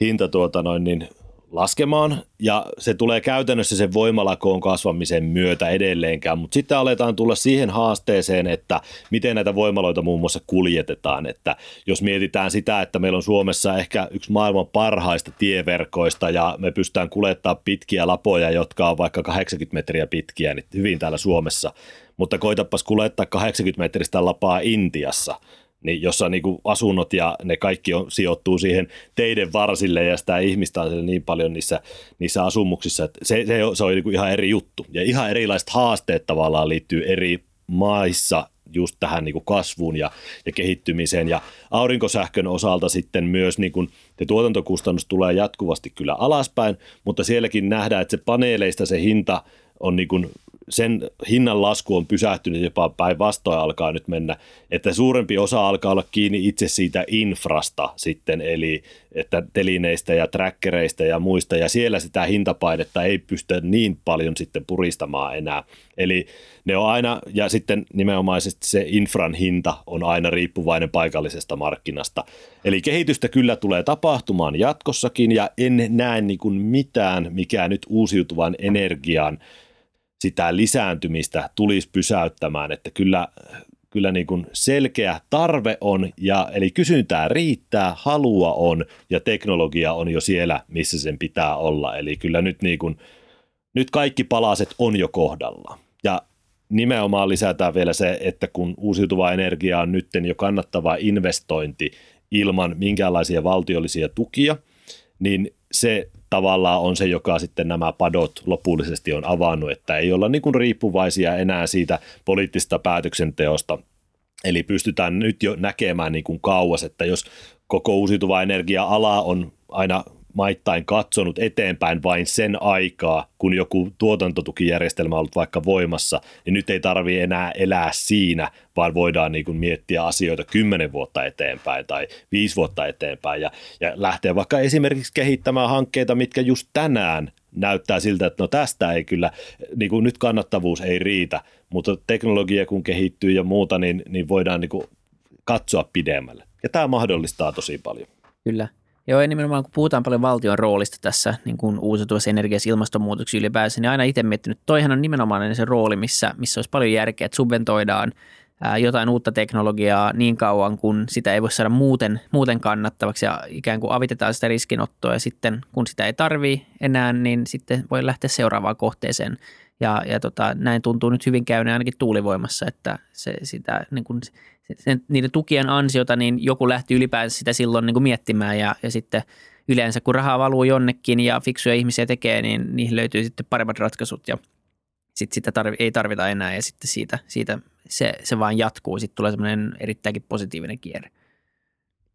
hinta tuota noin, niin laskemaan. Ja se tulee käytännössä sen voimalakoon kasvamisen myötä edelleenkään, mutta sitten aletaan tulla siihen haasteeseen, että miten näitä voimaloita muun muassa kuljetetaan, että jos mietitään sitä, että meillä on Suomessa ehkä yksi maailman parhaista tieverkoista ja me pystytään kuljettaa pitkiä lapoja, jotka on vaikka 80 metriä pitkiä, niin hyvin täällä Suomessa, mutta koitapas kuljettaa 80 metristä lapaa Intiassa – niin jossa niin kuin asunnot ja ne kaikki on, sijoittuu siihen teiden varsille ja sitä ihmistä on niin paljon niissä, niissä asumuksissa, että se, se, se on niin kuin ihan eri juttu. Ja ihan erilaiset haasteet tavallaan liittyy eri maissa just tähän niin kuin kasvuun ja, ja kehittymiseen. Ja aurinkosähkön osalta sitten myös niin kuin, se tuotantokustannus tulee jatkuvasti kyllä alaspäin, mutta sielläkin nähdään, että se paneeleista se hinta on niin kuin sen hinnan lasku on pysähtynyt jopa päinvastoin alkaa nyt mennä, että suurempi osa alkaa olla kiinni itse siitä infrasta sitten, eli että telineistä ja trackereista ja muista, ja siellä sitä hintapainetta ei pysty niin paljon sitten puristamaan enää. Eli ne on aina, ja sitten nimenomaisesti se infran hinta on aina riippuvainen paikallisesta markkinasta. Eli kehitystä kyllä tulee tapahtumaan jatkossakin, ja en näe niin kuin mitään, mikä nyt uusiutuvan energian sitä lisääntymistä tulisi pysäyttämään, että kyllä, kyllä niin kuin selkeä tarve on, ja, eli kysyntää riittää, halua on ja teknologia on jo siellä, missä sen pitää olla. Eli kyllä nyt, niin kuin, nyt kaikki palaset on jo kohdalla. Ja nimenomaan lisätään vielä se, että kun uusiutuva energia on nyt jo kannattava investointi ilman minkäänlaisia valtiollisia tukia, niin se tavallaan on se, joka sitten nämä padot lopullisesti on avannut, että ei olla niin kuin riippuvaisia enää siitä poliittisesta päätöksenteosta. Eli pystytään nyt jo näkemään niin kuin kauas, että jos koko uusiutuva energia-ala on aina maittain katsonut eteenpäin vain sen aikaa, kun joku tuotantotukijärjestelmä on ollut vaikka voimassa, niin nyt ei tarvitse enää elää siinä, vaan voidaan niin kuin miettiä asioita kymmenen vuotta eteenpäin tai viisi vuotta eteenpäin ja, ja lähteä vaikka esimerkiksi kehittämään hankkeita, mitkä just tänään näyttää siltä, että no tästä ei kyllä, niin kuin nyt kannattavuus ei riitä, mutta teknologia kun kehittyy ja muuta, niin, niin voidaan niin kuin katsoa pidemmälle. Ja tämä mahdollistaa tosi paljon. Kyllä. Joo, ja nimenomaan kun puhutaan paljon valtion roolista tässä niin kuin uusiutuvassa energiassa ilmastonmuutoksessa ylipäänsä, niin aina itse miettinyt, että toihan on nimenomaan se rooli, missä, missä olisi paljon järkeä, että subventoidaan jotain uutta teknologiaa niin kauan, kun sitä ei voi saada muuten, muuten kannattavaksi ja ikään kuin avitetaan sitä riskinottoa ja sitten kun sitä ei tarvii enää, niin sitten voi lähteä seuraavaan kohteeseen. Ja, ja tota, näin tuntuu nyt hyvin käyneen ainakin tuulivoimassa, että se, sitä, niin kuin, sen, niiden tukien ansiota, niin joku lähti ylipäänsä sitä silloin niin kuin miettimään ja, ja sitten yleensä kun rahaa valuu jonnekin ja fiksuja ihmisiä tekee, niin niihin löytyy sitten paremmat ratkaisut ja sitten sitä tarvi, ei tarvita enää ja sitten siitä, siitä se, se vaan jatkuu. Sitten tulee semmoinen erittäinkin positiivinen kierre.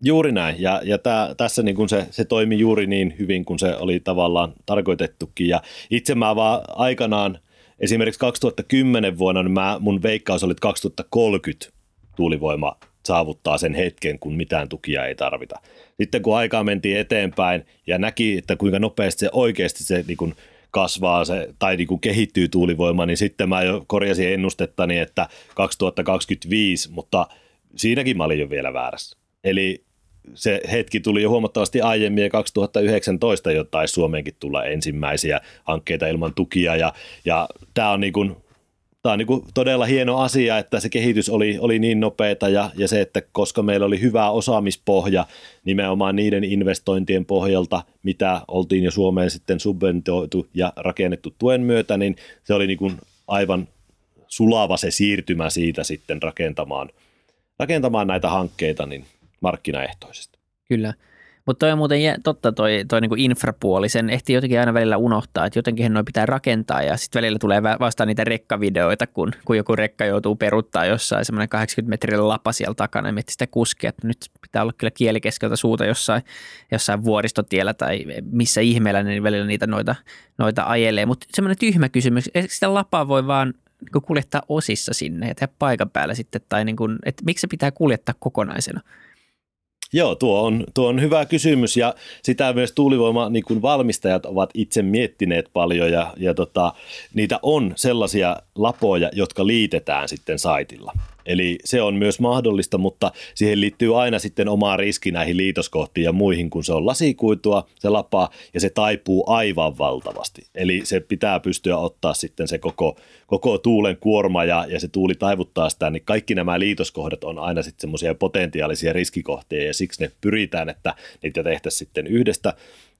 Juuri näin, ja, ja tää, tässä niin kun se, se toimi juuri niin hyvin kuin se oli tavallaan tarkoitettukin. Ja itse mä vaan aikanaan, esimerkiksi 2010 vuonna, niin mä, mun veikkaus oli 2030 tuulivoima saavuttaa sen hetken, kun mitään tukia ei tarvita. Sitten kun aikaa mentiin eteenpäin ja näki, että kuinka nopeasti se oikeasti se niin kuin kasvaa se, tai niin kuin kehittyy tuulivoima, niin sitten mä jo korjasin ennustettani, että 2025, mutta siinäkin mä olin jo vielä väärässä. Eli se hetki tuli jo huomattavasti aiemmin ja 2019 jo taisi Suomeenkin tulla ensimmäisiä hankkeita ilman tukia ja, ja tämä on niin kuin tämä on niin todella hieno asia, että se kehitys oli, oli niin nopeata ja, ja se, että koska meillä oli hyvä osaamispohja nimenomaan niiden investointien pohjalta, mitä oltiin jo Suomeen sitten subventoitu ja rakennettu tuen myötä, niin se oli niin aivan sulava se siirtymä siitä sitten rakentamaan, rakentamaan näitä hankkeita niin markkinaehtoisesti. Kyllä. Mutta toi on muuten totta toi, toi niinku infrapuoli, sen ehti jotenkin aina välillä unohtaa, että jotenkin noin pitää rakentaa ja sitten välillä tulee vastaan niitä rekkavideoita, kun, kun joku rekka joutuu peruttaa jossain semmoinen 80 metrillä lapa siellä takana ja miettii sitä kuskia, että nyt pitää olla kyllä kieli keskeltä suuta jossain, jossain vuoristotiellä tai missä ihmeellä, niin välillä niitä noita, noita ajelee. Mutta semmoinen tyhmä kysymys, sitä lapaa voi vaan niin kuljettaa osissa sinne ja tehdä paikan päällä sitten, tai niin että miksi se pitää kuljettaa kokonaisena? Joo, tuo on, tuo on hyvä kysymys ja sitä myös tuulivoima niin kuin valmistajat ovat itse miettineet paljon ja, ja tota, niitä on sellaisia lapoja, jotka liitetään sitten saitilla. Eli se on myös mahdollista, mutta siihen liittyy aina sitten oma riski näihin liitoskohtiin ja muihin, kun se on lasikuitua, se lapa, ja se taipuu aivan valtavasti. Eli se pitää pystyä ottaa sitten se koko, koko tuulen kuorma ja, ja se tuuli taivuttaa sitä, niin kaikki nämä liitoskohdat on aina sitten semmoisia potentiaalisia riskikohtia, ja siksi ne pyritään, että niitä tehtäisiin sitten yhdestä,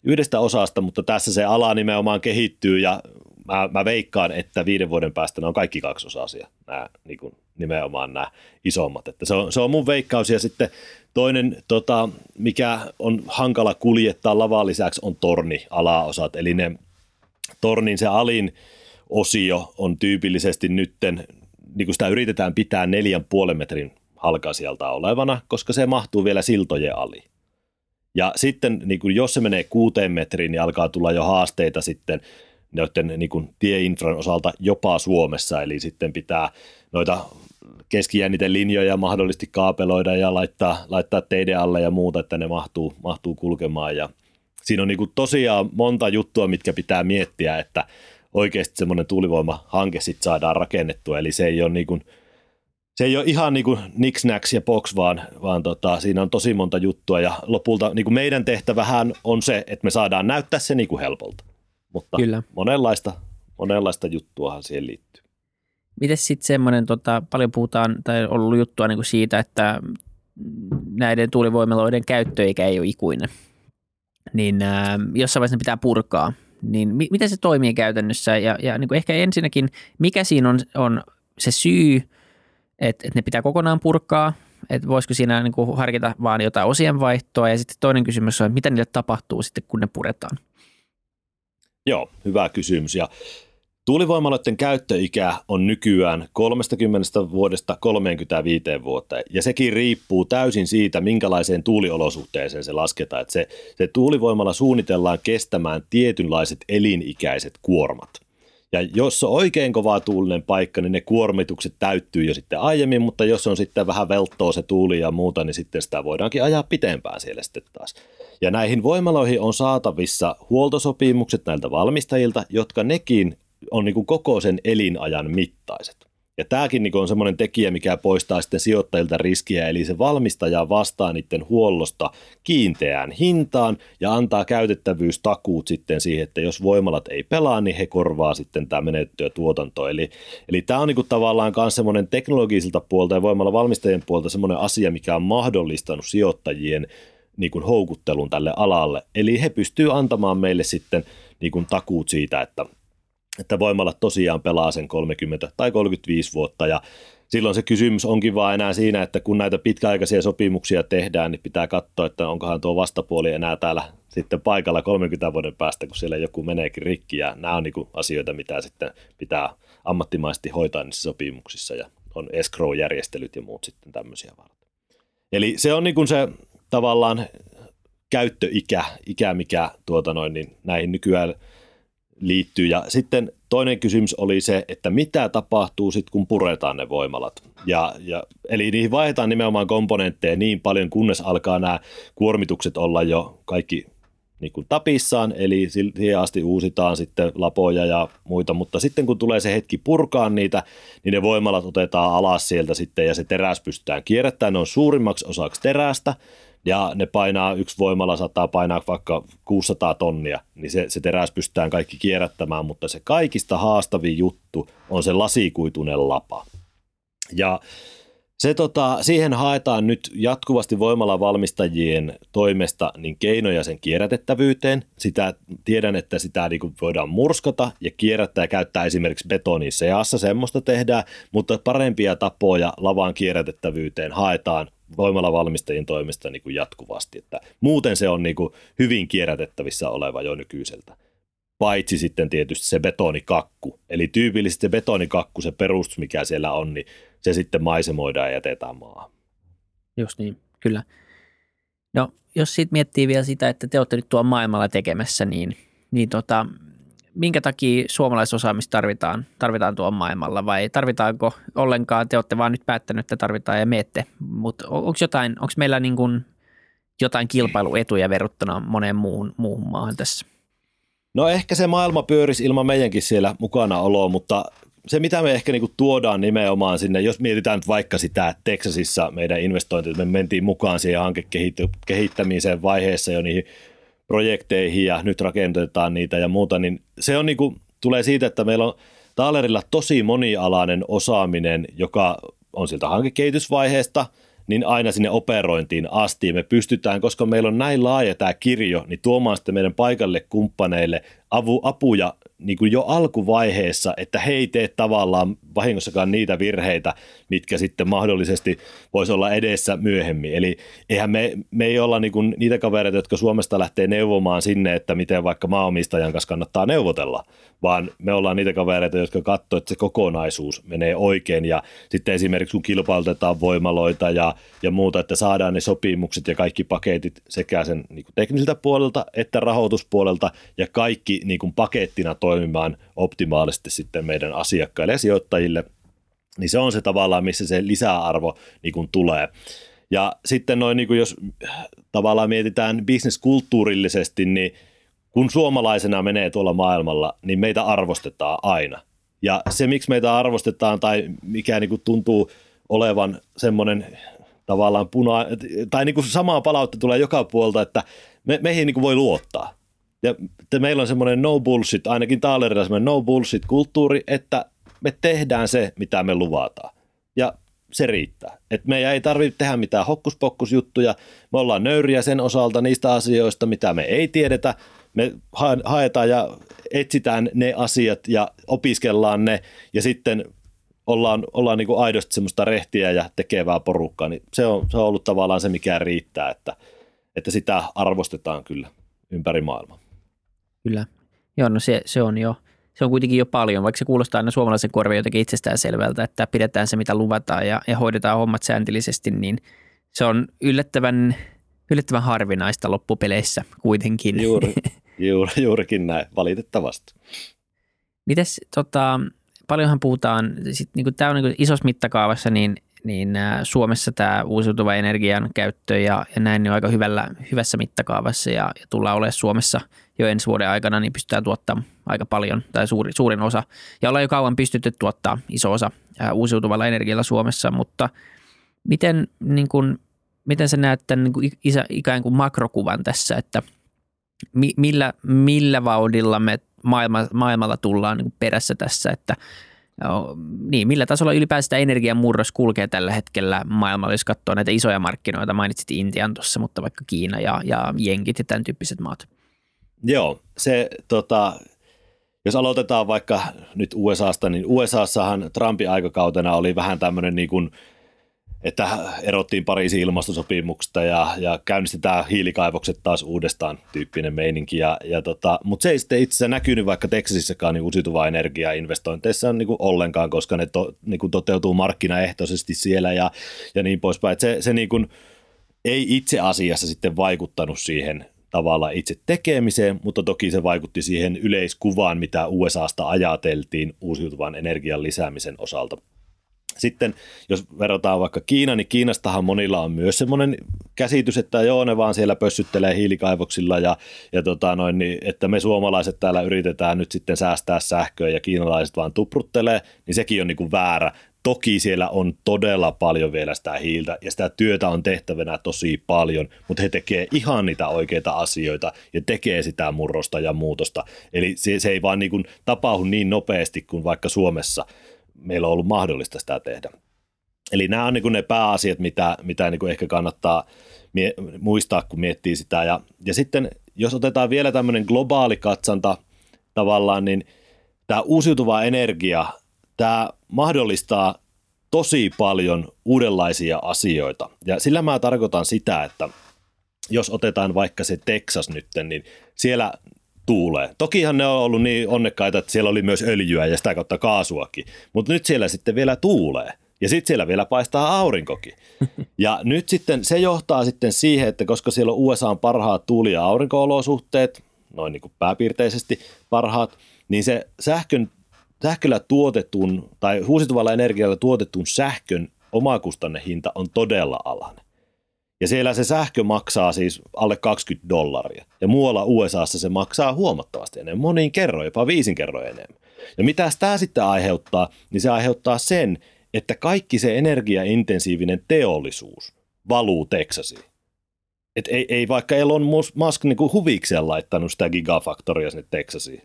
yhdestä osasta, mutta tässä se ala nimenomaan kehittyy ja mä, mä veikkaan, että viiden vuoden päästä ne on kaikki kaksosasia, nämä niin kuin nimenomaan nämä isommat. Että se, on, se on mun veikkaus ja sitten toinen, tota, mikä on hankala kuljettaa lavaa lisäksi on torni alaosat, eli ne tornin se alin osio on tyypillisesti nytten, niin kuin sitä yritetään pitää neljän puolen metrin halkaisijalta olevana, koska se mahtuu vielä siltojen ali. Ja sitten niin kuin jos se menee kuuteen metriin, niin alkaa tulla jo haasteita sitten noiden niin kuin tieinfran osalta jopa Suomessa, eli sitten pitää noita keskijänniten linjoja mahdollisesti kaapeloida ja laittaa, laittaa teiden alle ja muuta, että ne mahtuu, mahtuu kulkemaan. Ja siinä on niin kuin tosiaan monta juttua, mitkä pitää miettiä, että oikeasti semmoinen tuulivoimahanke sitten saadaan rakennettua, eli se ei ole niin kuin, se ei ole ihan niin kuin niksnäks ja box, vaan, vaan tota, siinä on tosi monta juttua ja lopulta niin kuin meidän tehtävähän on se, että me saadaan näyttää se niin kuin helpolta. Mutta Kyllä. Monenlaista, monenlaista juttuahan siihen liittyy. Miten sitten semmoinen, tota, paljon puhutaan tai on ollut juttua niin kuin siitä, että näiden tuulivoimaloiden käyttöikä ei ole ikuinen, niin äh, jossain vaiheessa ne pitää purkaa. Niin mi- miten se toimii käytännössä ja, ja niin kuin ehkä ensinnäkin, mikä siinä on, on se syy, että, että ne pitää kokonaan purkaa, että voisiko siinä niin kuin harkita vaan jotain osien vaihtoa ja sitten toinen kysymys on, että mitä niille tapahtuu sitten, kun ne puretaan. Joo, hyvä kysymys. Ja tuulivoimaloiden käyttöikä on nykyään 30 vuodesta 35 vuotta, ja sekin riippuu täysin siitä, minkälaiseen tuuliolosuhteeseen se lasketaan. Että se, se tuulivoimalla suunnitellaan kestämään tietynlaiset elinikäiset kuormat. Ja jos on oikein kova tuulinen paikka, niin ne kuormitukset täyttyy jo sitten aiemmin, mutta jos on sitten vähän velttoa se tuuli ja muuta, niin sitten sitä voidaankin ajaa pitempään siellä sitten taas. Ja näihin voimaloihin on saatavissa huoltosopimukset näiltä valmistajilta, jotka nekin on niin kuin koko sen elinajan mittaiset. Ja tämäkin niin on semmoinen tekijä, mikä poistaa sitten sijoittajilta riskiä, eli se valmistaja vastaa niiden huollosta kiinteään hintaan ja antaa käytettävyystakuut sitten siihen, että jos voimalat ei pelaa, niin he korvaa sitten tämä menettyä tuotanto. Eli, eli tämä on niin tavallaan myös semmoinen teknologisilta puolta ja voimalla valmistajien puolta semmoinen asia, mikä on mahdollistanut sijoittajien niin kuin houkuttelun tälle alalle. Eli he pystyvät antamaan meille sitten niin kuin takuut siitä, että, että voimalla tosiaan pelaa sen 30 tai 35 vuotta ja silloin se kysymys onkin vaan enää siinä, että kun näitä pitkäaikaisia sopimuksia tehdään, niin pitää katsoa, että onkohan tuo vastapuoli enää täällä sitten paikalla 30 vuoden päästä, kun siellä joku meneekin rikki ja nämä on niin asioita, mitä sitten pitää ammattimaisesti hoitaa niissä sopimuksissa ja on escrow-järjestelyt ja muut sitten tämmöisiä varten. Eli se on niin kuin se tavallaan käyttöikä, ikä, mikä tuota noin, niin näihin nykyään liittyy. Ja sitten toinen kysymys oli se, että mitä tapahtuu sitten, kun puretaan ne voimalat. Ja, ja, eli niihin vaihdetaan nimenomaan komponentteja niin paljon, kunnes alkaa nämä kuormitukset olla jo kaikki niin kuin tapissaan, eli siihen asti uusitaan sitten lapoja ja muita, mutta sitten kun tulee se hetki purkaa niitä, niin ne voimalat otetaan alas sieltä sitten ja se teräs pystytään kierrättämään, ne on suurimmaksi osaksi terästä, ja ne painaa, yksi voimalla saattaa painaa vaikka 600 tonnia, niin se, se teräs pystytään kaikki kierrättämään, mutta se kaikista haastavin juttu on se lasikuitunen lapa. Ja se, tota, siihen haetaan nyt jatkuvasti voimalla valmistajien toimesta niin keinoja sen kierrätettävyyteen. Sitä, tiedän, että sitä niin voidaan murskata ja kierrättää ja käyttää esimerkiksi betonin seassa, semmoista tehdään, mutta parempia tapoja lavan kierrätettävyyteen haetaan voimalla valmistajien toimesta niin kuin jatkuvasti. Että muuten se on niin kuin hyvin kierrätettävissä oleva jo nykyiseltä. Paitsi sitten tietysti se betonikakku. Eli tyypillisesti se betonikakku, se perustus mikä siellä on, niin se sitten maisemoidaan ja jätetään maahan. Just niin, kyllä. No, jos sitten miettii vielä sitä, että te olette nyt tuon maailmalla tekemässä, niin, niin tota, minkä takia suomalaisosaamista tarvitaan, tarvitaan tuon maailmalla vai tarvitaanko ollenkaan, te olette vaan nyt päättänyt, että tarvitaan ja meette, mutta onko meillä niin kuin jotain kilpailuetuja verrattuna moneen muuhun, muuhun maahan tässä? No ehkä se maailma pyörisi ilman meidänkin siellä mukana oloa, mutta se mitä me ehkä niinku tuodaan nimenomaan sinne, jos mietitään nyt vaikka sitä, että Texasissa meidän investointit, me mentiin mukaan siihen hankekehittämiseen vaiheessa jo niihin projekteihin ja nyt rakentetaan niitä ja muuta, niin se on niinku, tulee siitä, että meillä on Taalerilla tosi monialainen osaaminen, joka on siltä hankekehitysvaiheesta – niin aina sinne operointiin asti. Me pystytään, koska meillä on näin laaja tämä kirjo, niin tuomaan sitten meidän paikalle kumppaneille avu, apuja niin kuin jo alkuvaiheessa, että he ei tee tavallaan vahingossakaan niitä virheitä, mitkä sitten mahdollisesti voisi olla edessä myöhemmin. Eli eihän me, me ei olla niin kuin niitä kavereita, jotka Suomesta lähtee neuvomaan sinne, että miten vaikka maaomistajan kanssa kannattaa neuvotella, vaan me ollaan niitä kavereita, jotka katsoo, että se kokonaisuus menee oikein ja sitten esimerkiksi kun kilpailutetaan voimaloita ja, ja muuta, että saadaan ne sopimukset ja kaikki paketit sekä sen niin kuin teknisiltä puolelta että rahoituspuolelta ja kaikki niin kuin pakettina toimimaan optimaalisesti sitten meidän asiakkaille ja sijoittajille, niin se on se tavallaan, missä se lisäarvo niin kuin tulee. Ja sitten noin, niin kuin jos tavallaan mietitään bisneskulttuurillisesti, niin kun suomalaisena menee tuolla maailmalla, niin meitä arvostetaan aina. Ja se, miksi meitä arvostetaan tai mikä niin kuin tuntuu olevan semmoinen tavallaan puna, tai niin kuin samaa palautta tulee joka puolta, että me, meihin niin kuin voi luottaa. Ja että meillä on semmoinen no bullshit, ainakin Taalerilla semmoinen no bullshit kulttuuri, että me tehdään se, mitä me luvataan. Ja se riittää. Et meidän ei tarvitse tehdä mitään hokkuspokkusjuttuja. Me ollaan nöyriä sen osalta niistä asioista, mitä me ei tiedetä. Me haetaan ja etsitään ne asiat ja opiskellaan ne ja sitten ollaan, ollaan niin kuin aidosti semmoista rehtiä ja tekevää porukkaa. Niin se, on, se on ollut tavallaan se, mikä riittää, että, että sitä arvostetaan kyllä ympäri maailmaa. Kyllä. Joo, no se, se on jo, se on kuitenkin jo paljon, vaikka se kuulostaa aina suomalaisen korvien jotenkin itsestään selvältä, että pidetään se mitä luvataan ja, ja hoidetaan hommat sääntillisesti, niin se on yllättävän, yllättävän harvinaista loppupeleissä kuitenkin. Juuri, juuri, juurikin näin, valitettavasti. Mites, tota, paljonhan puhutaan, sit, niin tämä on niin isossa mittakaavassa, niin niin Suomessa tämä uusiutuva energian käyttö ja, ja näin niin on aika hyvällä, hyvässä mittakaavassa ja, ja tullaan olemaan Suomessa jo ensi vuoden aikana, niin pystytään tuottamaan aika paljon tai suuri, suurin osa. Ja ollaan jo kauan pystytty tuottaa iso osa ää, uusiutuvalla energialla Suomessa, mutta miten, niin kun, miten sä näet tämän niin kuin isä, ikään kuin makrokuvan tässä, että mi, millä, millä vauhdilla me maailma, maailmalla tullaan niin perässä tässä, että niin, millä tasolla ylipäätään energian murros kulkee tällä hetkellä maailmalla, jos katsoo näitä isoja markkinoita, mainitsit Intian tuossa, mutta vaikka Kiina ja, ja Jenkit ja tämän tyyppiset maat. Joo, se tota, jos aloitetaan vaikka nyt USAsta, niin USAssahan Trumpin aikakautena oli vähän tämmöinen niin kuin – että erottiin Pariisin ilmastosopimuksesta ja, ja käynnistetään hiilikaivokset taas uudestaan tyyppinen meininki. Ja, ja tota, Mutta se ei sitten itse asiassa näkynyt vaikka Texasissakaan niin uusiutuvaa energiaa investointeissa niin kuin ollenkaan, koska ne to, niin kuin toteutuu markkinaehtoisesti siellä ja, ja niin poispäin. Et se se niin kuin, ei itse asiassa sitten vaikuttanut siihen tavalla itse tekemiseen, mutta toki se vaikutti siihen yleiskuvaan, mitä USAsta ajateltiin uusiutuvan energian lisäämisen osalta – sitten jos verrataan vaikka Kiina, niin Kiinastahan monilla on myös semmoinen käsitys, että joo, ne vaan siellä pössyttelee hiilikaivoksilla ja, ja tota noin, niin, että me suomalaiset täällä yritetään nyt sitten säästää sähköä ja kiinalaiset vaan tupruttelee, niin sekin on niin kuin väärä. Toki siellä on todella paljon vielä sitä hiiltä ja sitä työtä on tehtävänä tosi paljon, mutta he tekee ihan niitä oikeita asioita ja tekee sitä murrosta ja muutosta. Eli se, se ei vaan niin kuin tapahdu niin nopeasti kuin vaikka Suomessa – meillä on ollut mahdollista sitä tehdä. Eli nämä on niin ne pääasiat, mitä, mitä niin ehkä kannattaa mie- muistaa, kun miettii sitä. Ja, ja sitten jos otetaan vielä tämmöinen globaali katsanta tavallaan, niin tämä uusiutuva energia, tämä mahdollistaa tosi paljon uudenlaisia asioita. Ja sillä mä tarkoitan sitä, että jos otetaan vaikka se Texas nyt, niin siellä tuulee. Tokihan ne on ollut niin onnekkaita, että siellä oli myös öljyä ja sitä kautta kaasuakin, mutta nyt siellä sitten vielä tuulee. Ja sitten siellä vielä paistaa aurinkokin. Ja nyt sitten se johtaa sitten siihen, että koska siellä on USA parhaat tuuli- ja aurinko-olosuhteet, noin niin kuin pääpiirteisesti parhaat, niin se sähkön, sähköllä tuotetun tai uusiutuvalla energialla tuotetun sähkön omakustannehinta on todella alhainen. Ja siellä se sähkö maksaa siis alle 20 dollaria. Ja muualla USAssa se maksaa huomattavasti enemmän, moniin kerroin, jopa viisin kerroin enemmän. Ja mitä tämä sitten aiheuttaa, niin se aiheuttaa sen, että kaikki se energiaintensiivinen teollisuus valuu Teksasiin. Et ei, ei vaikka Elon Musk niin kuin huvikseen laittanut sitä gigafaktoria sinne Teksasiin,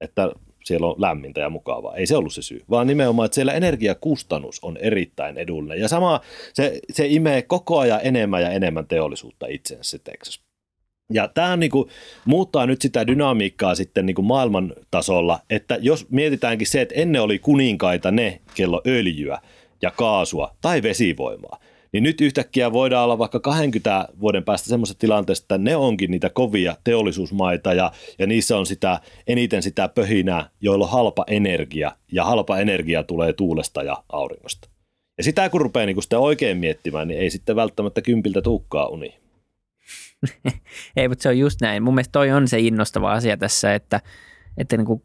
että siellä on lämmintä ja mukavaa. Ei se ollut se syy, vaan nimenomaan, että siellä energiakustannus on erittäin edullinen. Ja sama, se, se imee koko ajan enemmän ja enemmän teollisuutta itsensä se Texas. Ja tämä niin kuin, muuttaa nyt sitä dynamiikkaa sitten niin kuin maailman tasolla, että jos mietitäänkin se, että ennen oli kuninkaita ne, kello öljyä ja kaasua tai vesivoimaa, niin nyt yhtäkkiä voidaan olla vaikka 20 vuoden päästä semmoisessa tilanteessa, että ne onkin niitä kovia teollisuusmaita ja, ja niissä on sitä, eniten sitä pöhinää, joilla on halpa energia ja halpa energia tulee tuulesta ja auringosta. Ja sitä kun rupeaa niin sitä oikein miettimään, niin ei sitten välttämättä kympiltä tukkaa uni. ei, mutta se on just näin. Mun mielestä toi on se innostava asia tässä, että, että niin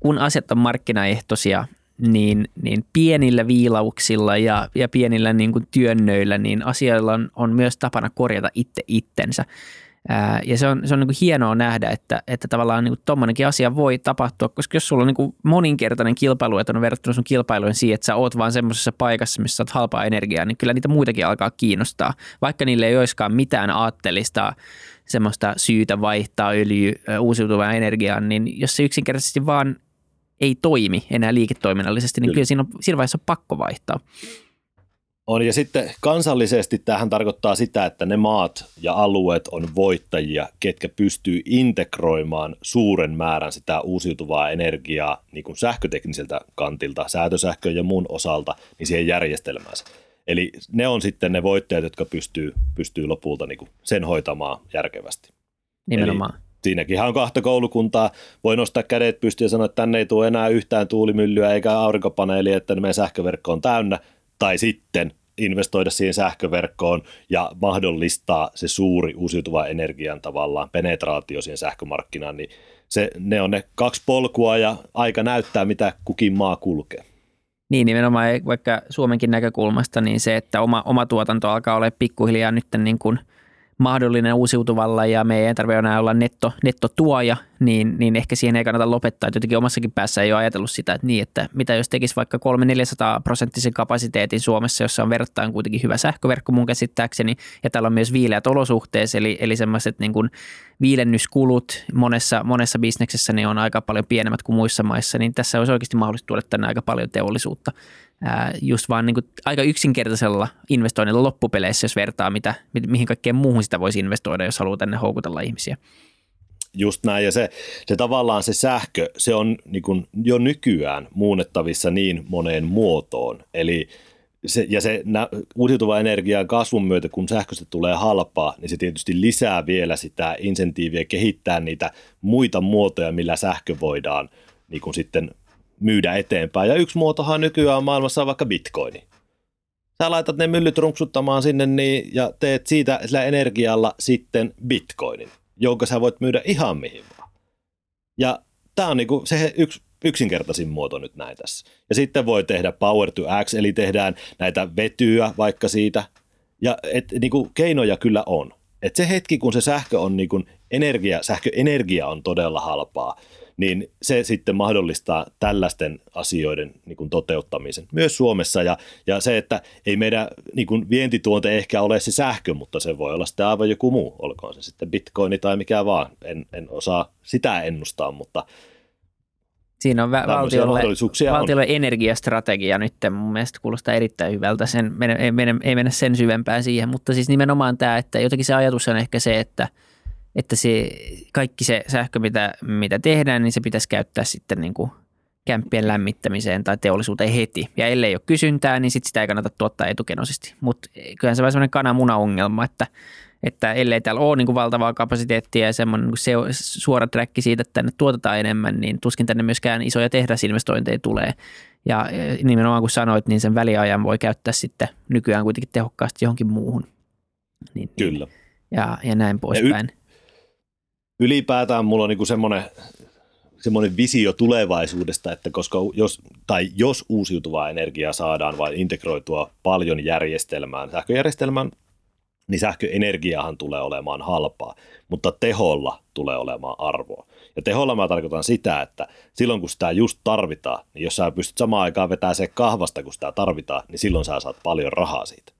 kun asiat on markkinaehtoisia, niin, niin pienillä viilauksilla ja, ja pienillä niin kuin työnnöillä, niin asioilla on, on myös tapana korjata itse itsensä. Ää, ja se on, se on niin kuin hienoa nähdä, että, että tavallaan niin tuommoinenkin asia voi tapahtua, koska jos sulla on niin kuin moninkertainen kilpailu, että on verrattuna sun kilpailujen siihen, että sä oot vaan semmoisessa paikassa, missä saat halpaa energiaa, niin kyllä niitä muitakin alkaa kiinnostaa. Vaikka niille ei olisikaan mitään aattelista semmoista syytä vaihtaa öljy uusiutuvaan energiaan, niin jos se yksinkertaisesti vaan ei toimi enää liiketoiminnallisesti, niin kyllä, kyllä siinä, on, siinä vaiheessa on pakko vaihtaa. On, ja sitten kansallisesti tähän tarkoittaa sitä, että ne maat ja alueet on voittajia, ketkä pystyy integroimaan suuren määrän sitä uusiutuvaa energiaa niin kuin sähkötekniseltä kantilta, säätösähkön ja muun osalta, niin siihen järjestelmäänsä. Eli ne on sitten ne voittajat, jotka pystyy, pystyy lopulta niin kuin sen hoitamaan järkevästi. Nimenomaan. Eli siinäkin on kahta koulukuntaa. Voi nostaa kädet pystyyn ja sanoa, että tänne ei tule enää yhtään tuulimyllyä eikä aurinkopaneelia, että meidän sähköverkko on täynnä. Tai sitten investoida siihen sähköverkkoon ja mahdollistaa se suuri uusiutuva energian tavallaan penetraatio siihen sähkömarkkinaan, niin se, ne on ne kaksi polkua ja aika näyttää, mitä kukin maa kulkee. Niin, nimenomaan vaikka Suomenkin näkökulmasta, niin se, että oma, oma tuotanto alkaa olla pikkuhiljaa nyt niin kuin – mahdollinen uusiutuvalla ja me ei tarvitse enää olla netto, nettotuoja, niin, niin ehkä siihen ei kannata lopettaa. Että jotenkin omassakin päässä ei ole ajatellut sitä, että, niin, että mitä jos tekisi vaikka 300-400 prosenttisen kapasiteetin Suomessa, jossa on verrattain kuitenkin hyvä sähköverkko mun käsittääkseni, ja täällä on myös viileät olosuhteet, eli, eli semmoiset niin kuin viilennyskulut monessa, monessa bisneksessä niin on aika paljon pienemmät kuin muissa maissa, niin tässä olisi oikeasti mahdollista tuoda tänne aika paljon teollisuutta just vaan niin kuin aika yksinkertaisella investoinnilla loppupeleissä, jos vertaa, mitä, mihin kaikkeen muuhun sitä voisi investoida, jos haluaa tänne houkutella ihmisiä. Just näin, ja se, se tavallaan se sähkö, se on niin kuin jo nykyään muunnettavissa niin moneen muotoon, eli se, ja se nä, uusiutuva energian kasvun myötä, kun sähköstä tulee halpaa, niin se tietysti lisää vielä sitä insentiiviä kehittää niitä muita muotoja, millä sähkö voidaan niin kuin sitten myydä eteenpäin. Ja yksi muotohan nykyään maailmassa on vaikka bitcoini. Sä laitat ne myllyt runksuttamaan sinne niin, ja teet siitä sillä energialla sitten bitcoinin, jonka sä voit myydä ihan mihin vaan. Ja tämä on niinku se yksi yksinkertaisin muoto nyt näin tässä. Ja sitten voi tehdä power to x, eli tehdään näitä vetyä vaikka siitä. Ja et, niinku, keinoja kyllä on. Et se hetki, kun se sähkö on niinku, energia, sähköenergia on todella halpaa, niin se sitten mahdollistaa tällaisten asioiden niin kuin toteuttamisen myös Suomessa. Ja, ja se, että ei meidän niin kuin vientituonte ehkä ole se sähkö, mutta se voi olla sitten aivan joku muu, olkoon se sitten bitcoini tai mikä vaan. En, en osaa sitä ennustaa, mutta Siinä on valtiolle, valtiolle on. energiastrategia nyt, mun mielestä kuulostaa erittäin hyvältä, sen, ei, ei mennä sen syvempään siihen, mutta siis nimenomaan tämä, että jotenkin se ajatus on ehkä se, että – että se, kaikki se sähkö, mitä, mitä tehdään, niin se pitäisi käyttää sitten niin kuin kämppien lämmittämiseen tai teollisuuteen heti. Ja ellei ole kysyntää, niin sit sitä ei kannata tuottaa etukenoisesti. Mutta kyllä se on semmoinen kananmuna-ongelma, että, että ellei täällä ole niin kuin valtavaa kapasiteettia ja semmoinen niin se, suora träkki siitä, että tänne tuotetaan enemmän, niin tuskin tänne myöskään isoja tehdasinvestointeja tulee. Ja nimenomaan kun sanoit, niin sen väliajan voi käyttää sitten nykyään kuitenkin tehokkaasti johonkin muuhun. Niin, Kyllä. Ja, ja näin poispäin. Ja y- ylipäätään mulla on niin semmoinen, semmoinen visio tulevaisuudesta, että koska jos, tai jos uusiutuvaa energiaa saadaan vain integroitua paljon järjestelmään, sähköjärjestelmään, niin sähköenergiahan tulee olemaan halpaa, mutta teholla tulee olemaan arvoa. Ja teholla mä tarkoitan sitä, että silloin kun sitä just tarvitaan, niin jos sä pystyt samaan aikaan vetämään se kahvasta, kun sitä tarvitaan, niin silloin sä saat paljon rahaa siitä.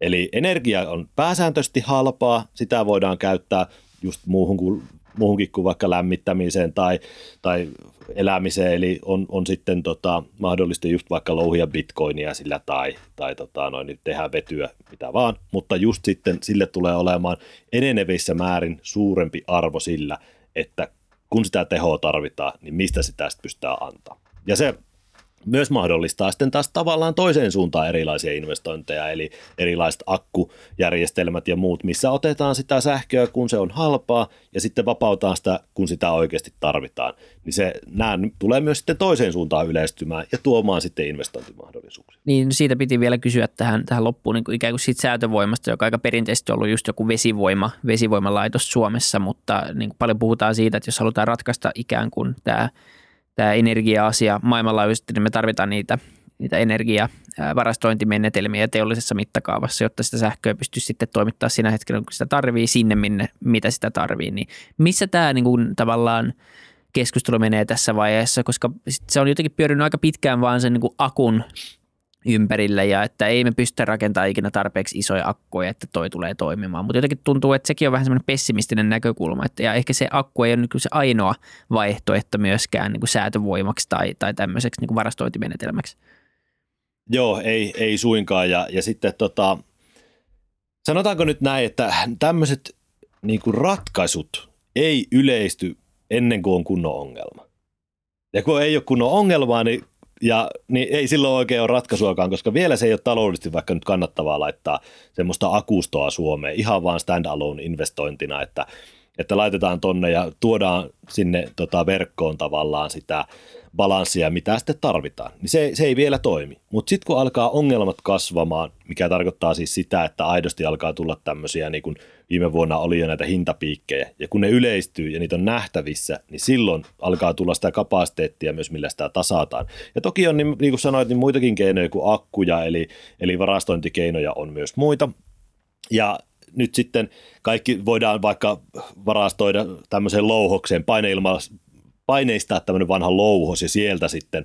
Eli energia on pääsääntöisesti halpaa, sitä voidaan käyttää just muuhun kuin, muuhunkin kuin vaikka lämmittämiseen tai, tai elämiseen, eli on, on sitten tota, mahdollista just vaikka louhia bitcoinia sillä tai, tai tota, noin, niin tehdä vetyä, mitä vaan, mutta just sitten sille tulee olemaan enenevissä määrin suurempi arvo sillä, että kun sitä tehoa tarvitaan, niin mistä sitä sitten pystytään antaa. Ja se myös mahdollistaa sitten taas tavallaan toiseen suuntaan erilaisia investointeja, eli erilaiset akkujärjestelmät ja muut, missä otetaan sitä sähköä, kun se on halpaa, ja sitten vapautaan sitä, kun sitä oikeasti tarvitaan. Niin se, nämä tulee myös sitten toiseen suuntaan yleistymään ja tuomaan sitten investointimahdollisuuksia. Niin siitä piti vielä kysyä tähän, tähän loppuun niin kuin ikään kuin siitä säätövoimasta, joka aika perinteisesti on ollut just joku vesivoima, vesivoimalaitos Suomessa, mutta niin kuin paljon puhutaan siitä, että jos halutaan ratkaista ikään kuin tämä tämä energia-asia maailmanlaajuisesti, niin me tarvitaan niitä, niitä energiavarastointimenetelmiä teollisessa mittakaavassa, jotta sitä sähköä pystyisi sitten toimittaa siinä hetkellä, kun sitä tarvii sinne, minne, mitä sitä tarvii. Niin missä tämä niin kuin, tavallaan keskustelu menee tässä vaiheessa, koska se on jotenkin pyörinyt aika pitkään vaan sen niin kuin akun ympärillä ja että ei me pystytä rakentamaan ikinä tarpeeksi isoja akkuja, että toi tulee toimimaan. Mutta jotenkin tuntuu, että sekin on vähän semmoinen pessimistinen näkökulma, että ja ehkä se akku ei ole niin se ainoa vaihtoehto myöskään niin säätövoimaksi tai, tai tämmöiseksi niin varastointimenetelmäksi. Joo, ei, ei suinkaan. Ja, ja sitten tota, sanotaanko nyt näin, että tämmöiset niin ratkaisut ei yleisty ennen kuin on kunnon ongelma. Ja kun ei ole kunnon ongelmaa, niin ja niin ei silloin oikein ole ratkaisuakaan, koska vielä se ei ole taloudellisesti vaikka nyt kannattavaa laittaa semmoista akustoa Suomeen. Ihan vaan standalone investointina, että, että laitetaan tonne ja tuodaan sinne tota verkkoon tavallaan sitä balanssia, mitä sitten tarvitaan, niin se, se ei vielä toimi. Mutta sitten kun alkaa ongelmat kasvamaan, mikä tarkoittaa siis sitä, että aidosti alkaa tulla tämmöisiä, niin kuin viime vuonna oli jo näitä hintapiikkejä, ja kun ne yleistyy ja niitä on nähtävissä, niin silloin alkaa tulla sitä kapasiteettia myös, millä sitä tasataan. Ja toki on, niin, niin kuin sanoit, niin muitakin keinoja kuin akkuja, eli, eli varastointikeinoja on myös muita, ja nyt sitten kaikki voidaan vaikka varastoida tämmöiseen louhokseen, paineilma, paineistaa tämmöinen vanha louhos ja sieltä sitten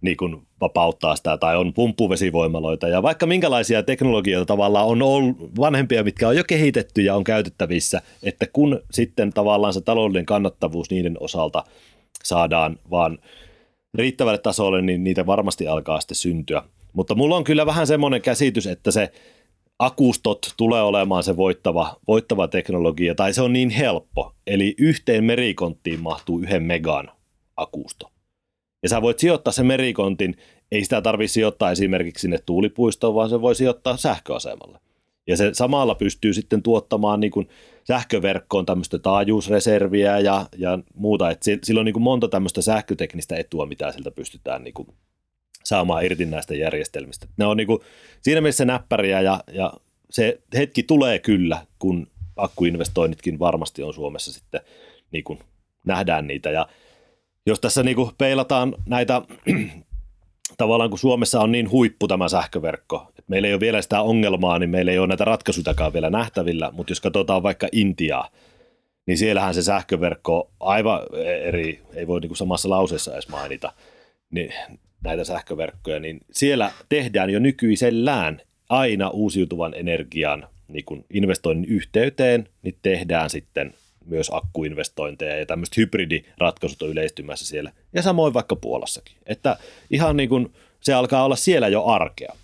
niin kuin vapauttaa sitä tai on pumppuvesivoimaloita ja vaikka minkälaisia teknologioita tavallaan on ollut vanhempia, mitkä on jo kehitetty ja on käytettävissä, että kun sitten tavallaan se taloudellinen kannattavuus niiden osalta saadaan vaan riittävälle tasolle, niin niitä varmasti alkaa sitten syntyä. Mutta mulla on kyllä vähän semmoinen käsitys, että se akustot tulee olemaan se voittava, voittava teknologia, tai se on niin helppo. Eli yhteen merikonttiin mahtuu yhden megan akusto. Ja sä voit sijoittaa sen merikontin, ei sitä tarvitse sijoittaa esimerkiksi sinne tuulipuistoon, vaan se voi sijoittaa sähköasemalle. Ja se samalla pystyy sitten tuottamaan niin kuin sähköverkkoon tämmöistä taajuusreserviä ja, ja muuta. Et sillä on niin kuin monta tämmöistä sähköteknistä etua, mitä siltä pystytään niin kuin saamaan irti näistä järjestelmistä. Ne on niin kuin siinä mielessä näppäriä ja, ja se hetki tulee kyllä, kun akkuinvestoinnitkin varmasti on Suomessa sitten, niin kuin nähdään niitä. Ja jos tässä niin kuin peilataan näitä, tavallaan kun Suomessa on niin huippu tämä sähköverkko, että meillä ei ole vielä sitä ongelmaa, niin meillä ei ole näitä ratkaisuitakaan vielä nähtävillä, mutta jos katsotaan vaikka Intiaa, niin siellähän se sähköverkko aivan eri, ei voi niin kuin samassa lauseessa edes mainita, niin näitä sähköverkkoja, niin siellä tehdään jo nykyisellään aina uusiutuvan energian niin kuin investoinnin yhteyteen, niin tehdään sitten myös akkuinvestointeja ja tämmöiset hybridiratkaisut on yleistymässä siellä. Ja samoin vaikka Puolassakin. Että ihan niin kuin se alkaa olla siellä jo arkea.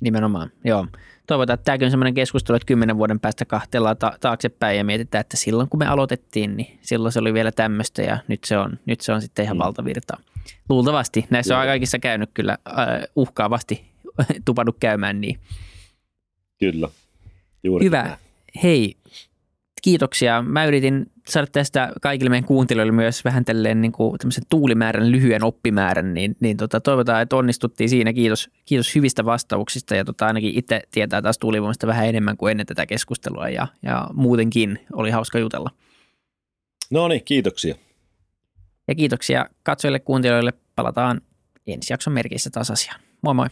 Nimenomaan, joo. Toivotaan, että tämäkin on sellainen keskustelu, että kymmenen vuoden päästä kahtellaan ta- taaksepäin ja mietitään, että silloin kun me aloitettiin, niin silloin se oli vielä tämmöistä ja nyt se on, nyt se on sitten ihan mm. valtavirtaa. Luultavasti. Näissä Joo. on kaikissa käynyt kyllä äh, uhkaavasti tupannut käymään niin. Kyllä. Juuri Hyvä. Näin. Hei, kiitoksia. Mä yritin saada tästä kaikille meidän kuuntelijoille myös vähän tälleen niin kuin tuulimäärän, lyhyen oppimäärän, niin, niin tota, toivotaan, että onnistuttiin siinä. Kiitos, kiitos hyvistä vastauksista ja tota, ainakin itse tietää taas tuulivoimasta vähän enemmän kuin ennen tätä keskustelua ja, ja muutenkin oli hauska jutella. No niin, kiitoksia. Ja kiitoksia katsojille kuuntelijoille. Palataan ensi jakson merkeissä taas asiaan. Moi moi!